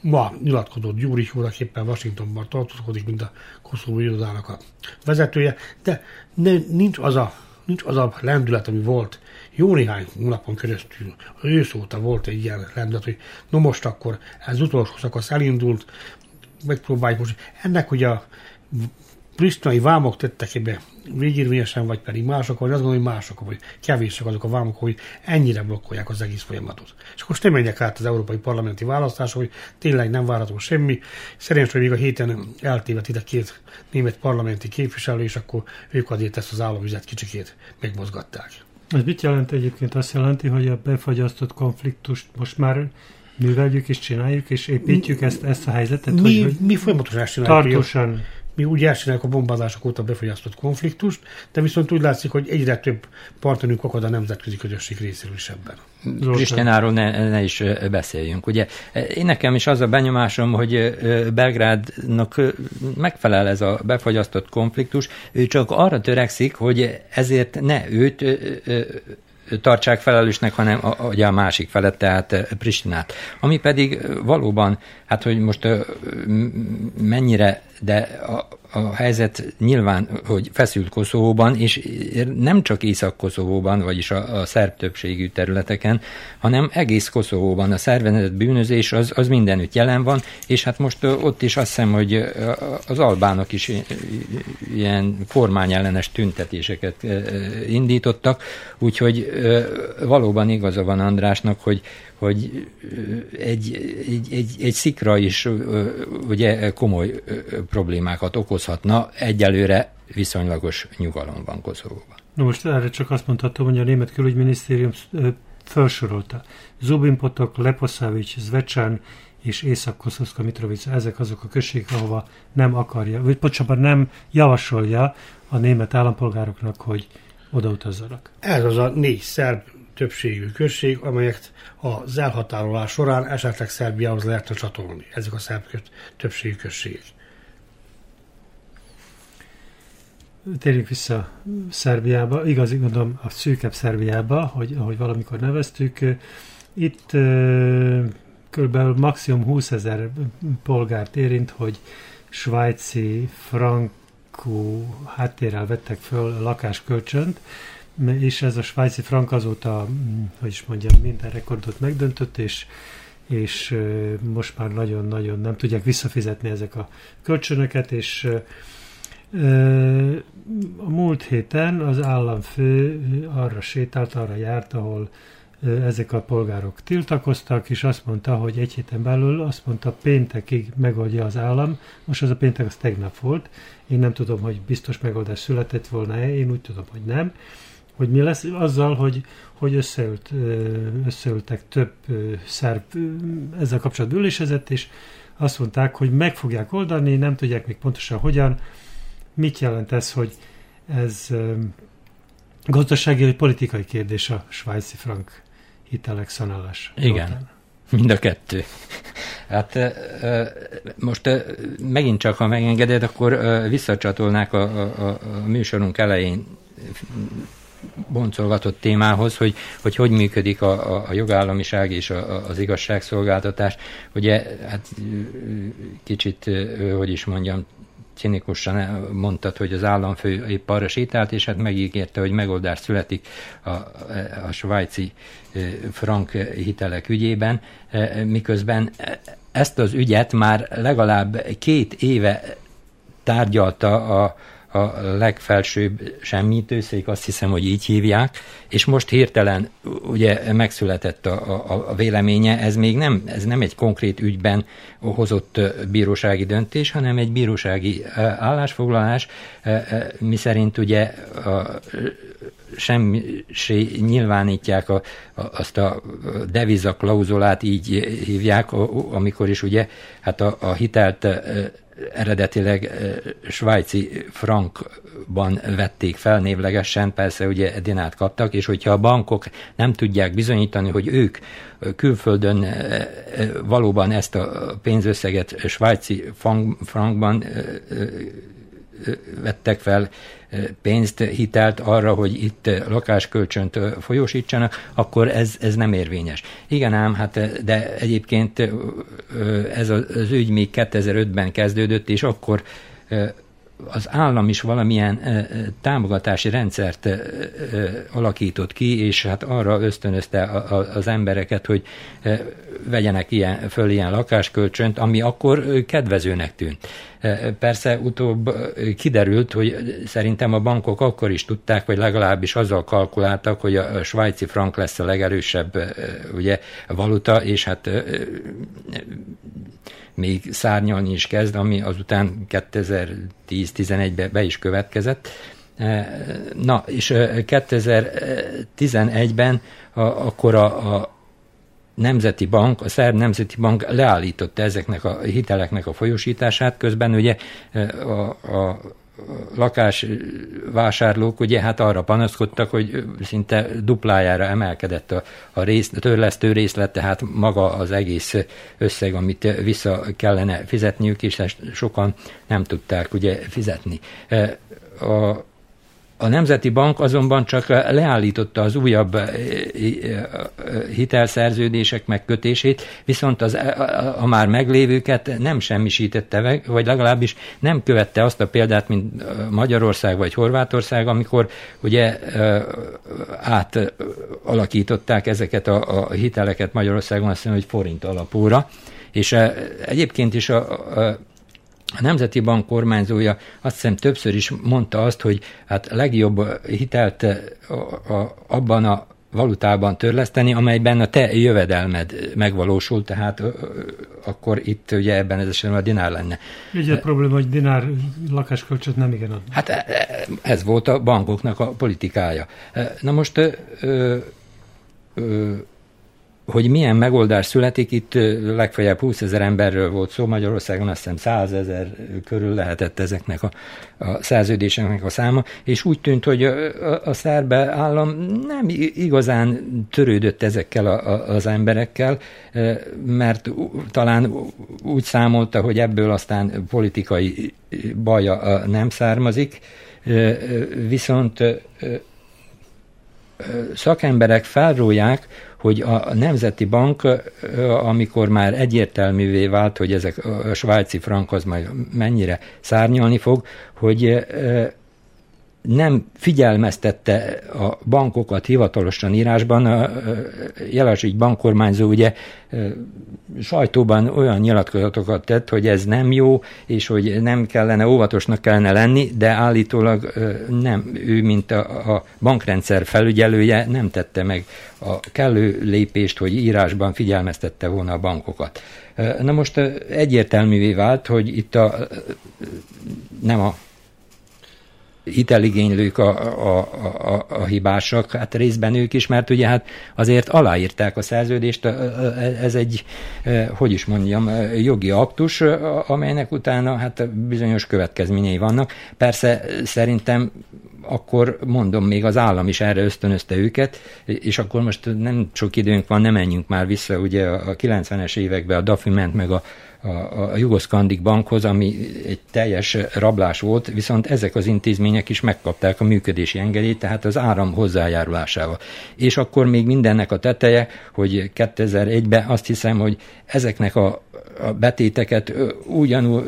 Ma nyilatkozott Gyuri úr, éppen Washingtonban tartózkodik, mint a koszovói irodának a vezetője, de ne, nincs, az a, nincs az a lendület, ami volt jó néhány napon keresztül, ősz óta volt egy ilyen lendület, hogy no most akkor ez utolsó szakasz elindult, megpróbáljuk most. Ennek hogy a pristinai vámok tettek ebbe végérvényesen, vagy pedig mások, vagy azt gondolom, hogy mások, vagy kevések azok a vámok, hogy ennyire blokkolják az egész folyamatot. És most nem menjek át az európai parlamenti választások, hogy tényleg nem várható semmi. Hogy még a héten eltévedt ide két német parlamenti képviselő, és akkor ők azért ezt az államüzet kicsikét megmozgatták. Ez mit jelent egyébként? Azt jelenti, hogy a befagyasztott konfliktust most már műveljük és csináljuk, és építjük ezt, ezt a helyzetet? Mi, hogy, mi folyamatosan csináljuk. Tartósan mi úgy elcsináljuk a bombázások óta befogyasztott konfliktust, de viszont úgy látszik, hogy egyre több partnerünk akad a nemzetközi közösség részéről is ebben. Krisztiánáról ne, ne is beszéljünk. Ugye én nekem is az a benyomásom, hogy Belgrádnak megfelel ez a befagyasztott konfliktus, ő csak arra törekszik, hogy ezért ne őt tartsák felelősnek, hanem a, ugye a másik felet, tehát Pristinát. Ami pedig valóban, hát hogy most mennyire, de a, a helyzet nyilván, hogy feszült Koszovóban, és nem csak Észak-Koszovóban, vagyis a, a szerb többségű területeken, hanem egész Koszovóban. A szervezett bűnözés az, az mindenütt jelen van, és hát most ott is azt hiszem, hogy az albánok is ilyen kormányellenes tüntetéseket indítottak, úgyhogy valóban igaza van Andrásnak, hogy hogy egy, egy, egy, egy szikra is ugye komoly problémákat okozhatna, egyelőre viszonylagos nyugalom van Koszovóban. Na most erre csak azt mondhatom, hogy a német külügyminisztérium felsorolta. Zubin Potok, Leposavics, Zvecsán és Észak-Koszovszka Mitrovica, ezek azok a községek, ahova nem akarja, vagy pocsabban nem javasolja a német állampolgároknak, hogy odautazzanak. Ez az a négy szerb többségű község, amelyet az elhatárolás során esetleg Szerbiához lehetne csatolni. Ezek a szerb többségű községek. Térjünk vissza Szerbiába, igaz, gondolom a szűkebb Szerbiába, hogy, ahogy valamikor neveztük. Itt kb. maximum 20 ezer polgárt érint, hogy svájci, frankú háttérrel vettek föl lakáskölcsönt, és ez a svájci frank azóta, mm, hogy is mondjam, minden rekordot megdöntött, és, és most már nagyon-nagyon nem tudják visszafizetni ezek a kölcsönöket, és a múlt héten az államfő arra sétált, arra járt, ahol ezek a polgárok tiltakoztak, és azt mondta, hogy egy héten belül, azt mondta, péntekig megoldja az állam. Most az a péntek az tegnap volt. Én nem tudom, hogy biztos megoldás született volna-e, én úgy tudom, hogy nem hogy mi lesz azzal, hogy, hogy összeült, összeültek több szerb ezzel kapcsolatban ülésezett, és azt mondták, hogy meg fogják oldani, nem tudják még pontosan hogyan. Mit jelent ez, hogy ez gazdasági vagy politikai kérdés a svájci frank hitelek szanálás? Igen. Zoltán? Mind a kettő. Hát most megint csak, ha megengeded, akkor visszacsatolnák a, a, a műsorunk elején boncolgatott témához, hogy hogy, hogy működik a, a, a jogállamiság és a, az igazságszolgáltatás. Ugye, hát kicsit, hogy is mondjam, cinikusan mondtad, hogy az államfő épp arra sétált, és hát megígérte, hogy megoldás születik a, a svájci frank hitelek ügyében, miközben ezt az ügyet már legalább két éve tárgyalta a, a legfelsőbb semmítőszék, azt hiszem, hogy így hívják, és most hirtelen ugye megszületett a, a, a véleménye, ez még nem, ez nem egy konkrét ügyben hozott bírósági döntés, hanem egy bírósági állásfoglalás, mi szerint ugye a semmi nyilvánítják a, a, azt a deviza klauzulát, így hívják, amikor is ugye hát a, a hitelt eredetileg svájci frankban vették fel névlegesen, persze ugye dinát kaptak, és hogyha a bankok nem tudják bizonyítani, hogy ők külföldön valóban ezt a pénzösszeget svájci frankban vettek fel pénzt, hitelt arra, hogy itt lakáskölcsönt folyósítsanak, akkor ez, ez nem érvényes. Igen ám, hát de egyébként ez az ügy még 2005-ben kezdődött, és akkor az állam is valamilyen támogatási rendszert alakított ki, és hát arra ösztönözte az embereket, hogy vegyenek ilyen, föl ilyen lakáskölcsönt, ami akkor kedvezőnek tűnt. Persze utóbb kiderült, hogy szerintem a bankok akkor is tudták, vagy legalábbis azzal kalkuláltak, hogy a svájci frank lesz a legerősebb ugye, valuta, és hát még szárnyalni is kezd, ami azután 2010-11-ben be is következett. Na, és 2011-ben a, akkor a, a Nemzeti Bank, a Szerb Nemzeti Bank leállította ezeknek a hiteleknek a folyosítását, közben ugye a, a lakásvásárlók ugye hát arra panaszkodtak, hogy szinte duplájára emelkedett a, a, rész, a törlesztő részlet, tehát maga az egész összeg, amit vissza kellene fizetniük, és sokan nem tudták ugye fizetni. A, a Nemzeti Bank azonban csak leállította az újabb eh, eh, hitelszerződések megkötését, viszont az, a, már meglévőket nem semmisítette meg, vagy legalábbis nem követte azt a példát, mint Magyarország vagy Horvátország, amikor ugye eh, átalakították ezeket a, a hiteleket Magyarországon, azt mondja, hogy forint alapúra, és egyébként is a, a a Nemzeti Bank kormányzója azt hiszem többször is mondta azt, hogy hát legjobb hitelt a, a, abban a valutában törleszteni, amelyben a te jövedelmed megvalósul, tehát ö, ö, akkor itt ugye ebben ez esetben a dinár lenne. Egy probléma, hogy dinár lakáskölcsöt nem igen ad. Hát e, e, ez volt a bankoknak a politikája. Na most ö, hogy milyen megoldás születik, itt legfeljebb 20 ezer emberről volt szó, Magyarországon azt hiszem 100 ezer körül lehetett ezeknek a, a szerződéseknek a száma, és úgy tűnt, hogy a, a szerbe állam nem igazán törődött ezekkel a, a, az emberekkel, mert talán úgy számolta, hogy ebből aztán politikai baja nem származik, viszont szakemberek felrólják, hogy a Nemzeti Bank, amikor már egyértelművé vált, hogy ezek a svájci frankhoz majd mennyire szárnyalni fog, hogy nem figyelmeztette a bankokat hivatalosan írásban. A Jelesügy bankkormányzó ugye sajtóban olyan nyilatkozatokat tett, hogy ez nem jó, és hogy nem kellene, óvatosnak kellene lenni, de állítólag nem. Ő, mint a, a bankrendszer felügyelője nem tette meg a kellő lépést, hogy írásban figyelmeztette volna a bankokat. Na most egyértelművé vált, hogy itt a, nem a hiteligénylők a, a, a, a hibásak, hát részben ők is, mert ugye hát azért aláírták a szerződést, ez egy, hogy is mondjam, jogi aktus, amelynek utána hát bizonyos következményei vannak. Persze szerintem akkor mondom, még az állam is erre ösztönözte őket, és akkor most nem sok időnk van, nem menjünk már vissza, ugye a 90-es években a DAFI ment meg a a, a Jugoszkandik bankhoz, ami egy teljes rablás volt, viszont ezek az intézmények is megkapták a működési engedélyt, tehát az áram hozzájárulásával. És akkor még mindennek a teteje, hogy 2001-ben azt hiszem, hogy ezeknek a a betéteket ugyanúgy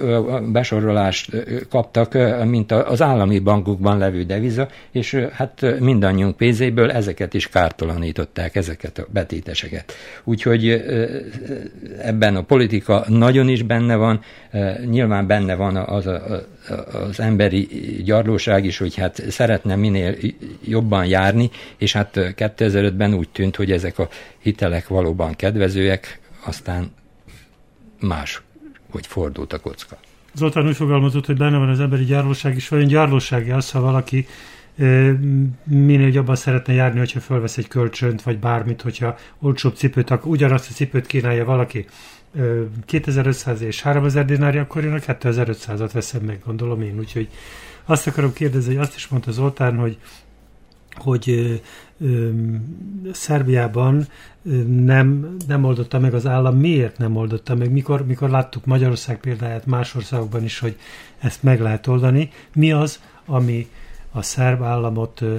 besorolást kaptak, mint az állami bankokban levő deviza, és hát mindannyiunk pénzéből ezeket is kártalanították, ezeket a betéteseket. Úgyhogy ebben a politika nagyon is benne van, nyilván benne van az, a, az emberi gyarlóság is, hogy hát szeretne minél jobban járni, és hát 2005-ben úgy tűnt, hogy ezek a hitelek valóban kedvezőek, aztán más, hogy fordult a kocka. Zoltán úgy fogalmazott, hogy benne van az emberi gyárlóság is, vajon gyárlóság az, ha valaki minél jobban szeretne járni, hogyha fölvesz egy kölcsönt, vagy bármit, hogyha olcsóbb cipőt, akkor ugyanazt a cipőt kínálja valaki, 2500 és 3000 dinárja, akkor én a 2500-at veszem meg, gondolom én. Úgyhogy azt akarom kérdezni, hogy azt is mondta Zoltán, hogy hogy ö, Szerbiában nem, nem oldotta meg az állam. Miért nem oldotta meg? Mikor, mikor láttuk Magyarország példáját más országokban is, hogy ezt meg lehet oldani. Mi az, ami a szerb államot ö,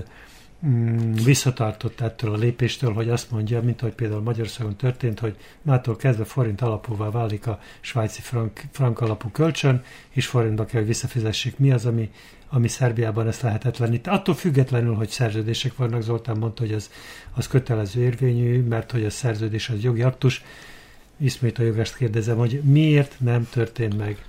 mm, visszatartott ettől a lépéstől, hogy azt mondja, mint ahogy például Magyarországon történt, hogy mától kezdve forint alapúvá válik a svájci frank, frank alapú kölcsön, és forintba kell, hogy visszafizessék. Mi az, ami ami Szerbiában ezt lehetetlenít. Attól függetlenül, hogy szerződések vannak, Zoltán mondta, hogy az, az kötelező érvényű, mert hogy a szerződés az jogi aktus. Ismét a jogást kérdezem, hogy miért nem történt meg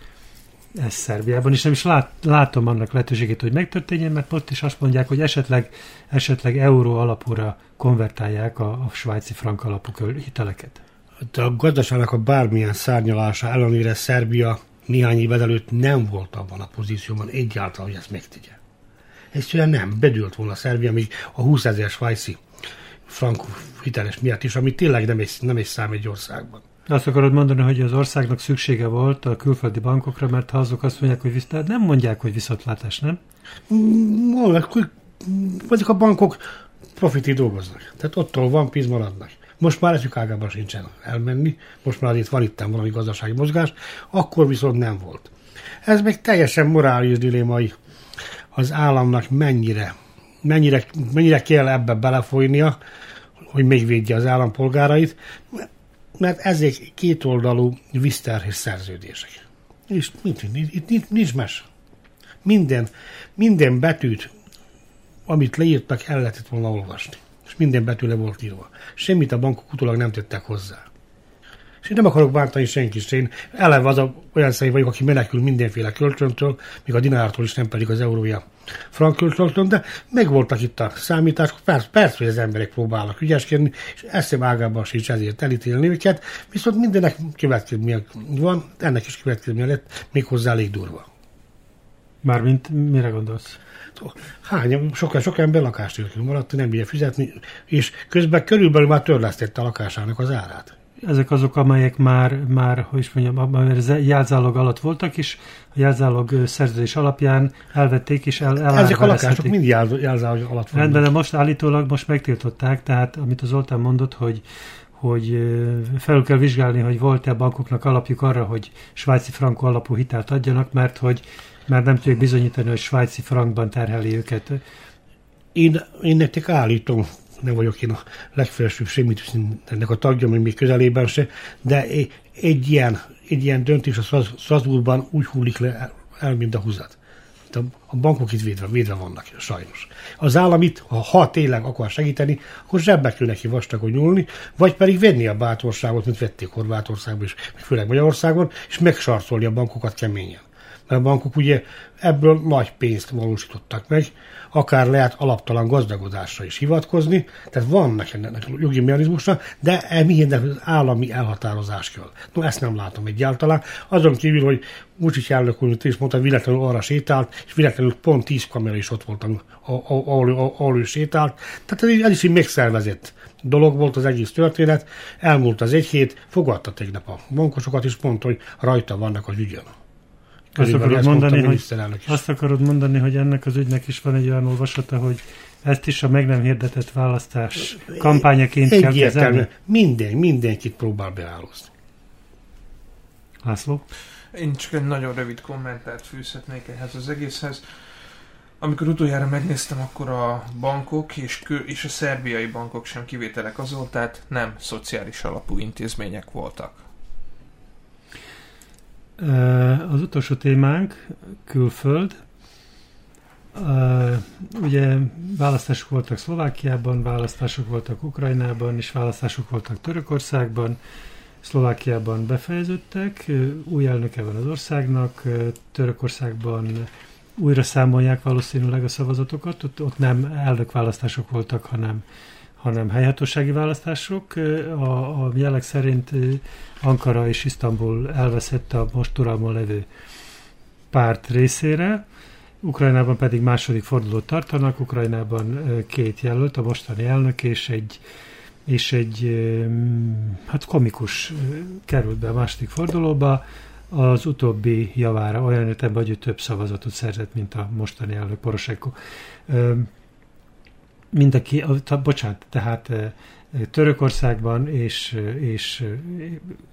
ez Szerbiában, és nem is lát, látom annak lehetőségét, hogy megtörténjen, mert ott is azt mondják, hogy esetleg, esetleg euró alapúra konvertálják a, a svájci frank alapú hiteleket. De a gazdaságnak a bármilyen szárnyalása ellenére Szerbia néhány évvel előtt nem volt abban a pozícióban egyáltalán, hogy ezt megtegye. Egyszerűen nem, bedőlt volna Szerbia még a 20 ezer svájci frank hiteles miatt is, ami tényleg nem egy, nem egy szám egy országban. Azt akarod mondani, hogy az országnak szüksége volt a külföldi bankokra, mert ha azok azt mondják, hogy viszont nem mondják, hogy viszontlátás, nem? Mondják, hogy a bankok profiti dolgoznak. Tehát ottól van, pénz maradnak. Most már ágában sincsen elmenni, most már itt van itt valami gazdasági mozgás, akkor viszont nem volt. Ez még teljesen morális dilémai az államnak mennyire, mennyire, mennyire kell ebbe belefolynia, hogy még védje az állampolgárait, mert ezek kétoldalú visszterhés szerződések. És nincs, itt nincs, nincs mes. Minden, minden betűt, amit leírtak, el lehetett volna olvasni és minden betűle volt írva. Semmit a bankok utólag nem tettek hozzá. És én nem akarok bántani senkit, én eleve az a, olyan személy vagyok, aki menekül mindenféle kölcsöntől, még a dinártól is, nem pedig az eurója frank kölcsöntől, de megvoltak itt a számítások, persze, persze, hogy az emberek próbálnak ügyeskedni, és eszem ágában sincs ezért elítélni őket, viszont mindennek következménye van, ennek is következménye lett, méghozzá elég durva. Mármint mire gondolsz? Hány, sok, sok ember lakást nélkül maradt, nem bírja fizetni, és közben körülbelül már törlesztette a lakásának az árát. Ezek azok, amelyek már, már hogy is mondjam, már jelzálog alatt voltak, és a jelzálog szerződés alapján elvették, és el, el Ezek a lakások mind jelzálog alatt vannak. Rendben, de most állítólag most megtiltották, tehát amit az Zoltán mondott, hogy hogy felül kell vizsgálni, hogy volt-e a bankoknak alapjuk arra, hogy svájci frankó alapú hitelt adjanak, mert hogy mert nem tudjuk bizonyítani, hogy svájci frankban terheli őket. Én, én nektek állítom, nem vagyok én a legfelsőbb ennek a tagja, még közelében se, de egy ilyen, egy ilyen döntés a Strasbourgban úgy hullik le el, mint a húzat. A bankok itt védve, védve vannak, sajnos. Az állam itt, ha, ha tényleg akar segíteni, akkor zsebbe kell neki vastagon nyúlni, vagy pedig venni a bátorságot, mint vették Horvátországban és főleg Magyarországon, és megsarcolni a bankokat keményen mert a bankok ugye ebből nagy pénzt valósítottak meg, akár lehet alaptalan gazdagodásra is hivatkozni, tehát vannak ennek jogi mechanizmusra, de mindenek az állami elhatározás kell. No, ezt nem látom egyáltalán. Azon kívül, hogy Vucic elnök úr is mondta, véletlenül arra sétált, és véletlenül pont 10 kamera is ott volt, ahol, ahol ő sétált. Tehát ez, is egy megszervezett dolog volt az egész történet. Elmúlt az egy hét, fogadta tegnap a bankosokat, és mondta, hogy rajta vannak az ügyön. Azt akarod, mondani, hogy, azt akarod mondani, hogy ennek az ügynek is van egy olyan olvasata, hogy ezt is a meg nem hirdetett választás kampányaként kell kezelni? Minden, mindenkit próbál beállozni. László? Én csak egy nagyon rövid kommentárt fűzhetnék ehhez az egészhez. Amikor utoljára megnéztem, akkor a bankok és, kö- és a szerbiai bankok sem kivételek azon, tehát nem szociális alapú intézmények voltak. Az utolsó témánk külföld. Ugye választások voltak Szlovákiában, választások voltak Ukrajnában, és választások voltak Törökországban. Szlovákiában befejeződtek, új elnöke van az országnak, Törökországban újra számolják valószínűleg a szavazatokat, ott, ott nem elnökválasztások voltak, hanem hanem helyhatósági választások. A, a jelek szerint Ankara és Isztambul elveszett a most uralmon levő párt részére, Ukrajnában pedig második fordulót tartanak, Ukrajnában két jelölt, a mostani elnök és egy és egy hát komikus került be a második fordulóba, az utóbbi javára olyan értelemben, hogy ő több szavazatot szerzett, mint a mostani elnök Poroshenko. Mindenki, bocsánat, tehát Törökországban és, és,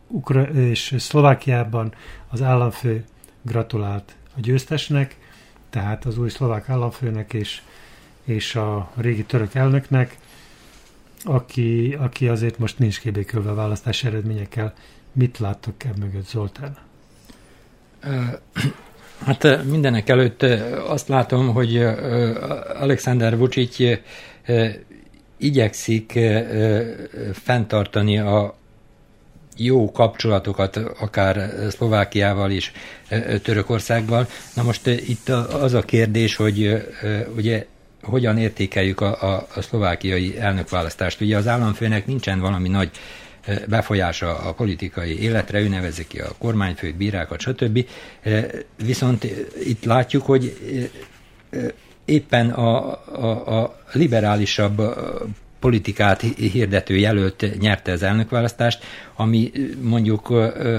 Ukra- és Szlovákiában az államfő gratulált a győztesnek, tehát az új szlovák államfőnek és, és a régi török elnöknek, aki, aki azért most nincs kibékülve a választási eredményekkel. Mit láttok ebben mögött, Zoltán? Hát mindenek előtt azt látom, hogy Alexander Vucic igyekszik fenntartani a jó kapcsolatokat akár Szlovákiával is, Törökországgal. Na most itt az a kérdés, hogy ugye hogyan értékeljük a, a, a szlovákiai elnökválasztást. Ugye az államfőnek nincsen valami nagy befolyása a politikai életre, ő nevezi ki a kormányfőt, bírákat, stb. Viszont itt látjuk, hogy éppen a, a, a liberálisabb politikát hirdető jelölt nyerte az elnökválasztást, ami mondjuk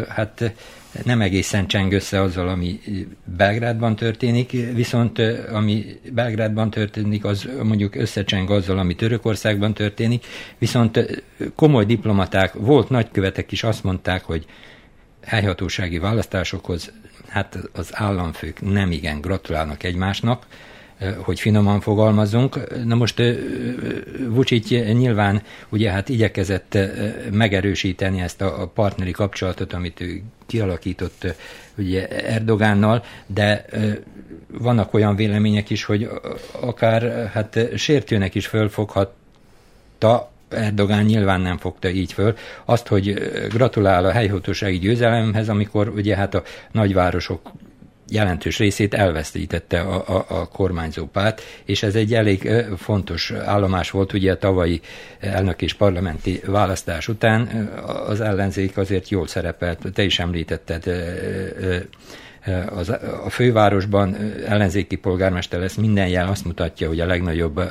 hát nem egészen cseng össze azzal, ami Belgrádban történik, viszont ami Belgrádban történik, az mondjuk összecseng azzal, ami Törökországban történik, viszont komoly diplomaták, volt nagykövetek is azt mondták, hogy helyhatósági választásokhoz hát az államfők nem igen gratulálnak egymásnak, hogy finoman fogalmazunk. Na most Vucic nyilván ugye hát igyekezett megerősíteni ezt a partneri kapcsolatot, amit ő kialakított ugye Erdogánnal, de vannak olyan vélemények is, hogy akár hát sértőnek is fölfoghatta Erdogán nyilván nem fogta így föl. Azt, hogy gratulál a helyhatósági győzelemhez, amikor ugye hát a nagyvárosok jelentős részét elvesztítette a, a, a kormányzó párt, és ez egy elég fontos állomás volt ugye a tavalyi elnök és parlamenti választás után. Az ellenzék azért jól szerepelt, te is említetted, az, a fővárosban ellenzéki polgármester lesz, minden jel azt mutatja, hogy a legnagyobb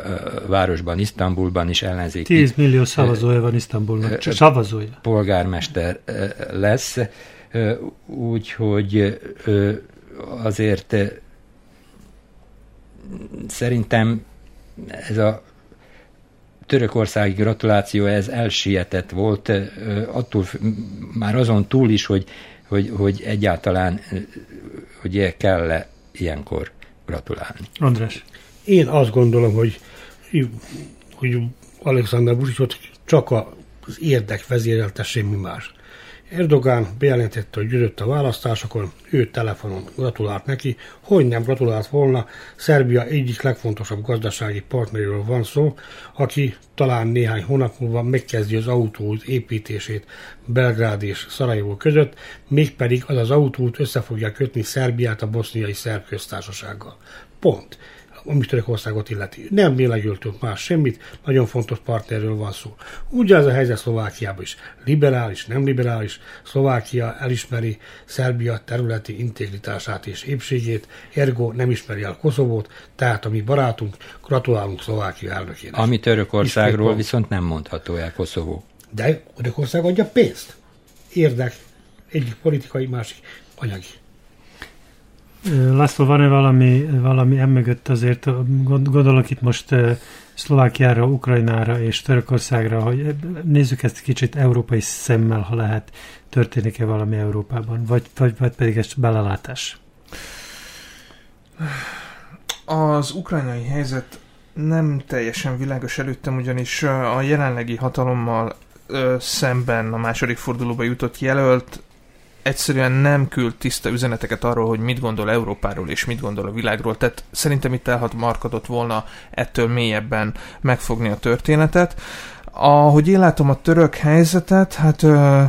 városban, Isztambulban is ellenzéki... 10 millió szavazója van Isztambulnak, szavazója. Polgármester lesz, úgyhogy azért szerintem ez a törökországi gratuláció, ez elsietett volt, attól már azon túl is, hogy, hogy, hogy egyáltalán hogy kell -e ilyenkor gratulálni. András. Én azt gondolom, hogy, hogy Alexander Vucicot csak az érdek vezérelte semmi más. Erdogán bejelentette, hogy győzött a választásokon, ő telefonon gratulált neki, hogy nem gratulált volna, Szerbia egyik legfontosabb gazdasági partneréről van szó, aki talán néhány hónap múlva megkezdi az autóút építését Belgrád és Szarajevó között, mégpedig az az autóút össze fogja kötni Szerbiát a boszniai szerb köztársasággal. Pont ami Törökországot illeti. Nem lélegültünk más semmit, nagyon fontos partnerről van szó. Ugye ez a helyzet Szlovákiában is. Liberális, nem liberális, Szlovákia elismeri Szerbia területi integritását és épségét, ergo nem ismeri el Koszovót, tehát a mi barátunk, gratulálunk Szlovákia elnökének. Ami Törökországról viszont nem mondható el Koszovó. De Törökország adja pénzt. Érdek, egyik politikai, másik anyagi. László, van-e valami, valami emögött azért, gondolok itt most Szlovákiára, Ukrajnára és Törökországra, hogy nézzük ezt kicsit európai szemmel, ha lehet, történik-e valami Európában, vagy, vagy, vagy pedig ez belelátás? Az ukrajnai helyzet nem teljesen világos előttem, ugyanis a jelenlegi hatalommal szemben a második fordulóba jutott jelölt egyszerűen nem küld tiszta üzeneteket arról, hogy mit gondol Európáról és mit gondol a világról. Tehát szerintem itt elhat markadott volna ettől mélyebben megfogni a történetet. Ahogy én látom a török helyzetet, hát ö,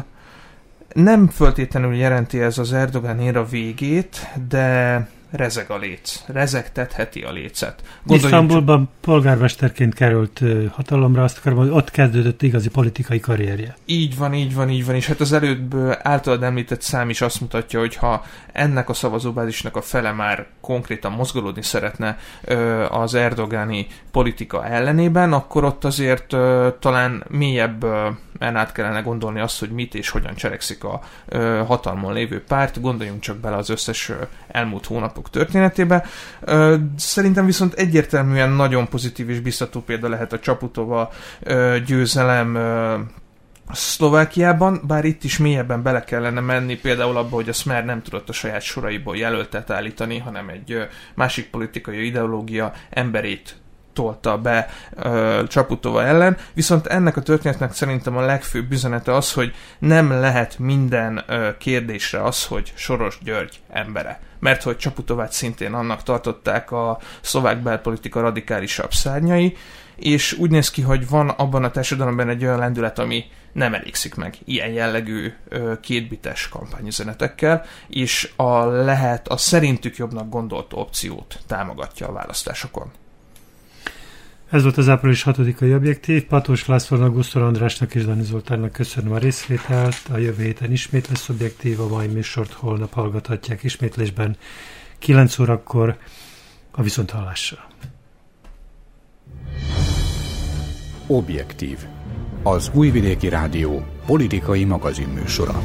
nem föltétlenül jelenti ez az Erdogán éra végét, de rezeg a léc, rezegtetheti a lécet. Gondoljunk Isztambulban csak... polgármesterként került hatalomra, azt akarom, hogy ott kezdődött igazi politikai karrierje. Így van, így van, így van, és hát az előbb általad említett szám is azt mutatja, hogy ha ennek a szavazóbázisnak a fele már konkrétan mozgolódni szeretne az erdogáni politika ellenében, akkor ott azért talán mélyebb át kellene gondolni azt, hogy mit és hogyan cselekszik a hatalmon lévő párt. Gondoljunk csak bele az összes elmúlt hónapok történetébe. Szerintem viszont egyértelműen nagyon pozitív és biztató példa lehet a Csaputova győzelem Szlovákiában, bár itt is mélyebben bele kellene menni, például abba, hogy a Smer nem tudott a saját soraiból jelöltet állítani, hanem egy másik politikai ideológia emberét tolta be Csaputova ellen, viszont ennek a történetnek szerintem a legfőbb üzenete az, hogy nem lehet minden ö, kérdésre az, hogy Soros György embere. Mert hogy Csaputovát szintén annak tartották a szlovák belpolitika radikálisabb szárnyai, és úgy néz ki, hogy van abban a társadalomban egy olyan lendület, ami nem elégszik meg ilyen jellegű ö, kétbites kampányüzenetekkel, és a lehet a szerintük jobbnak gondolt opciót támogatja a választásokon. Ez volt az április 6-ai objektív. Patós Lászlónak, Gusztor Andrásnak és Dani Zoltánnak köszönöm a részvételt. A jövő héten ismét lesz objektív, a mai műsort holnap hallgathatják ismétlésben 9 órakor a viszonthallásra. Objektív. Az Újvidéki Rádió politikai magazinműsora.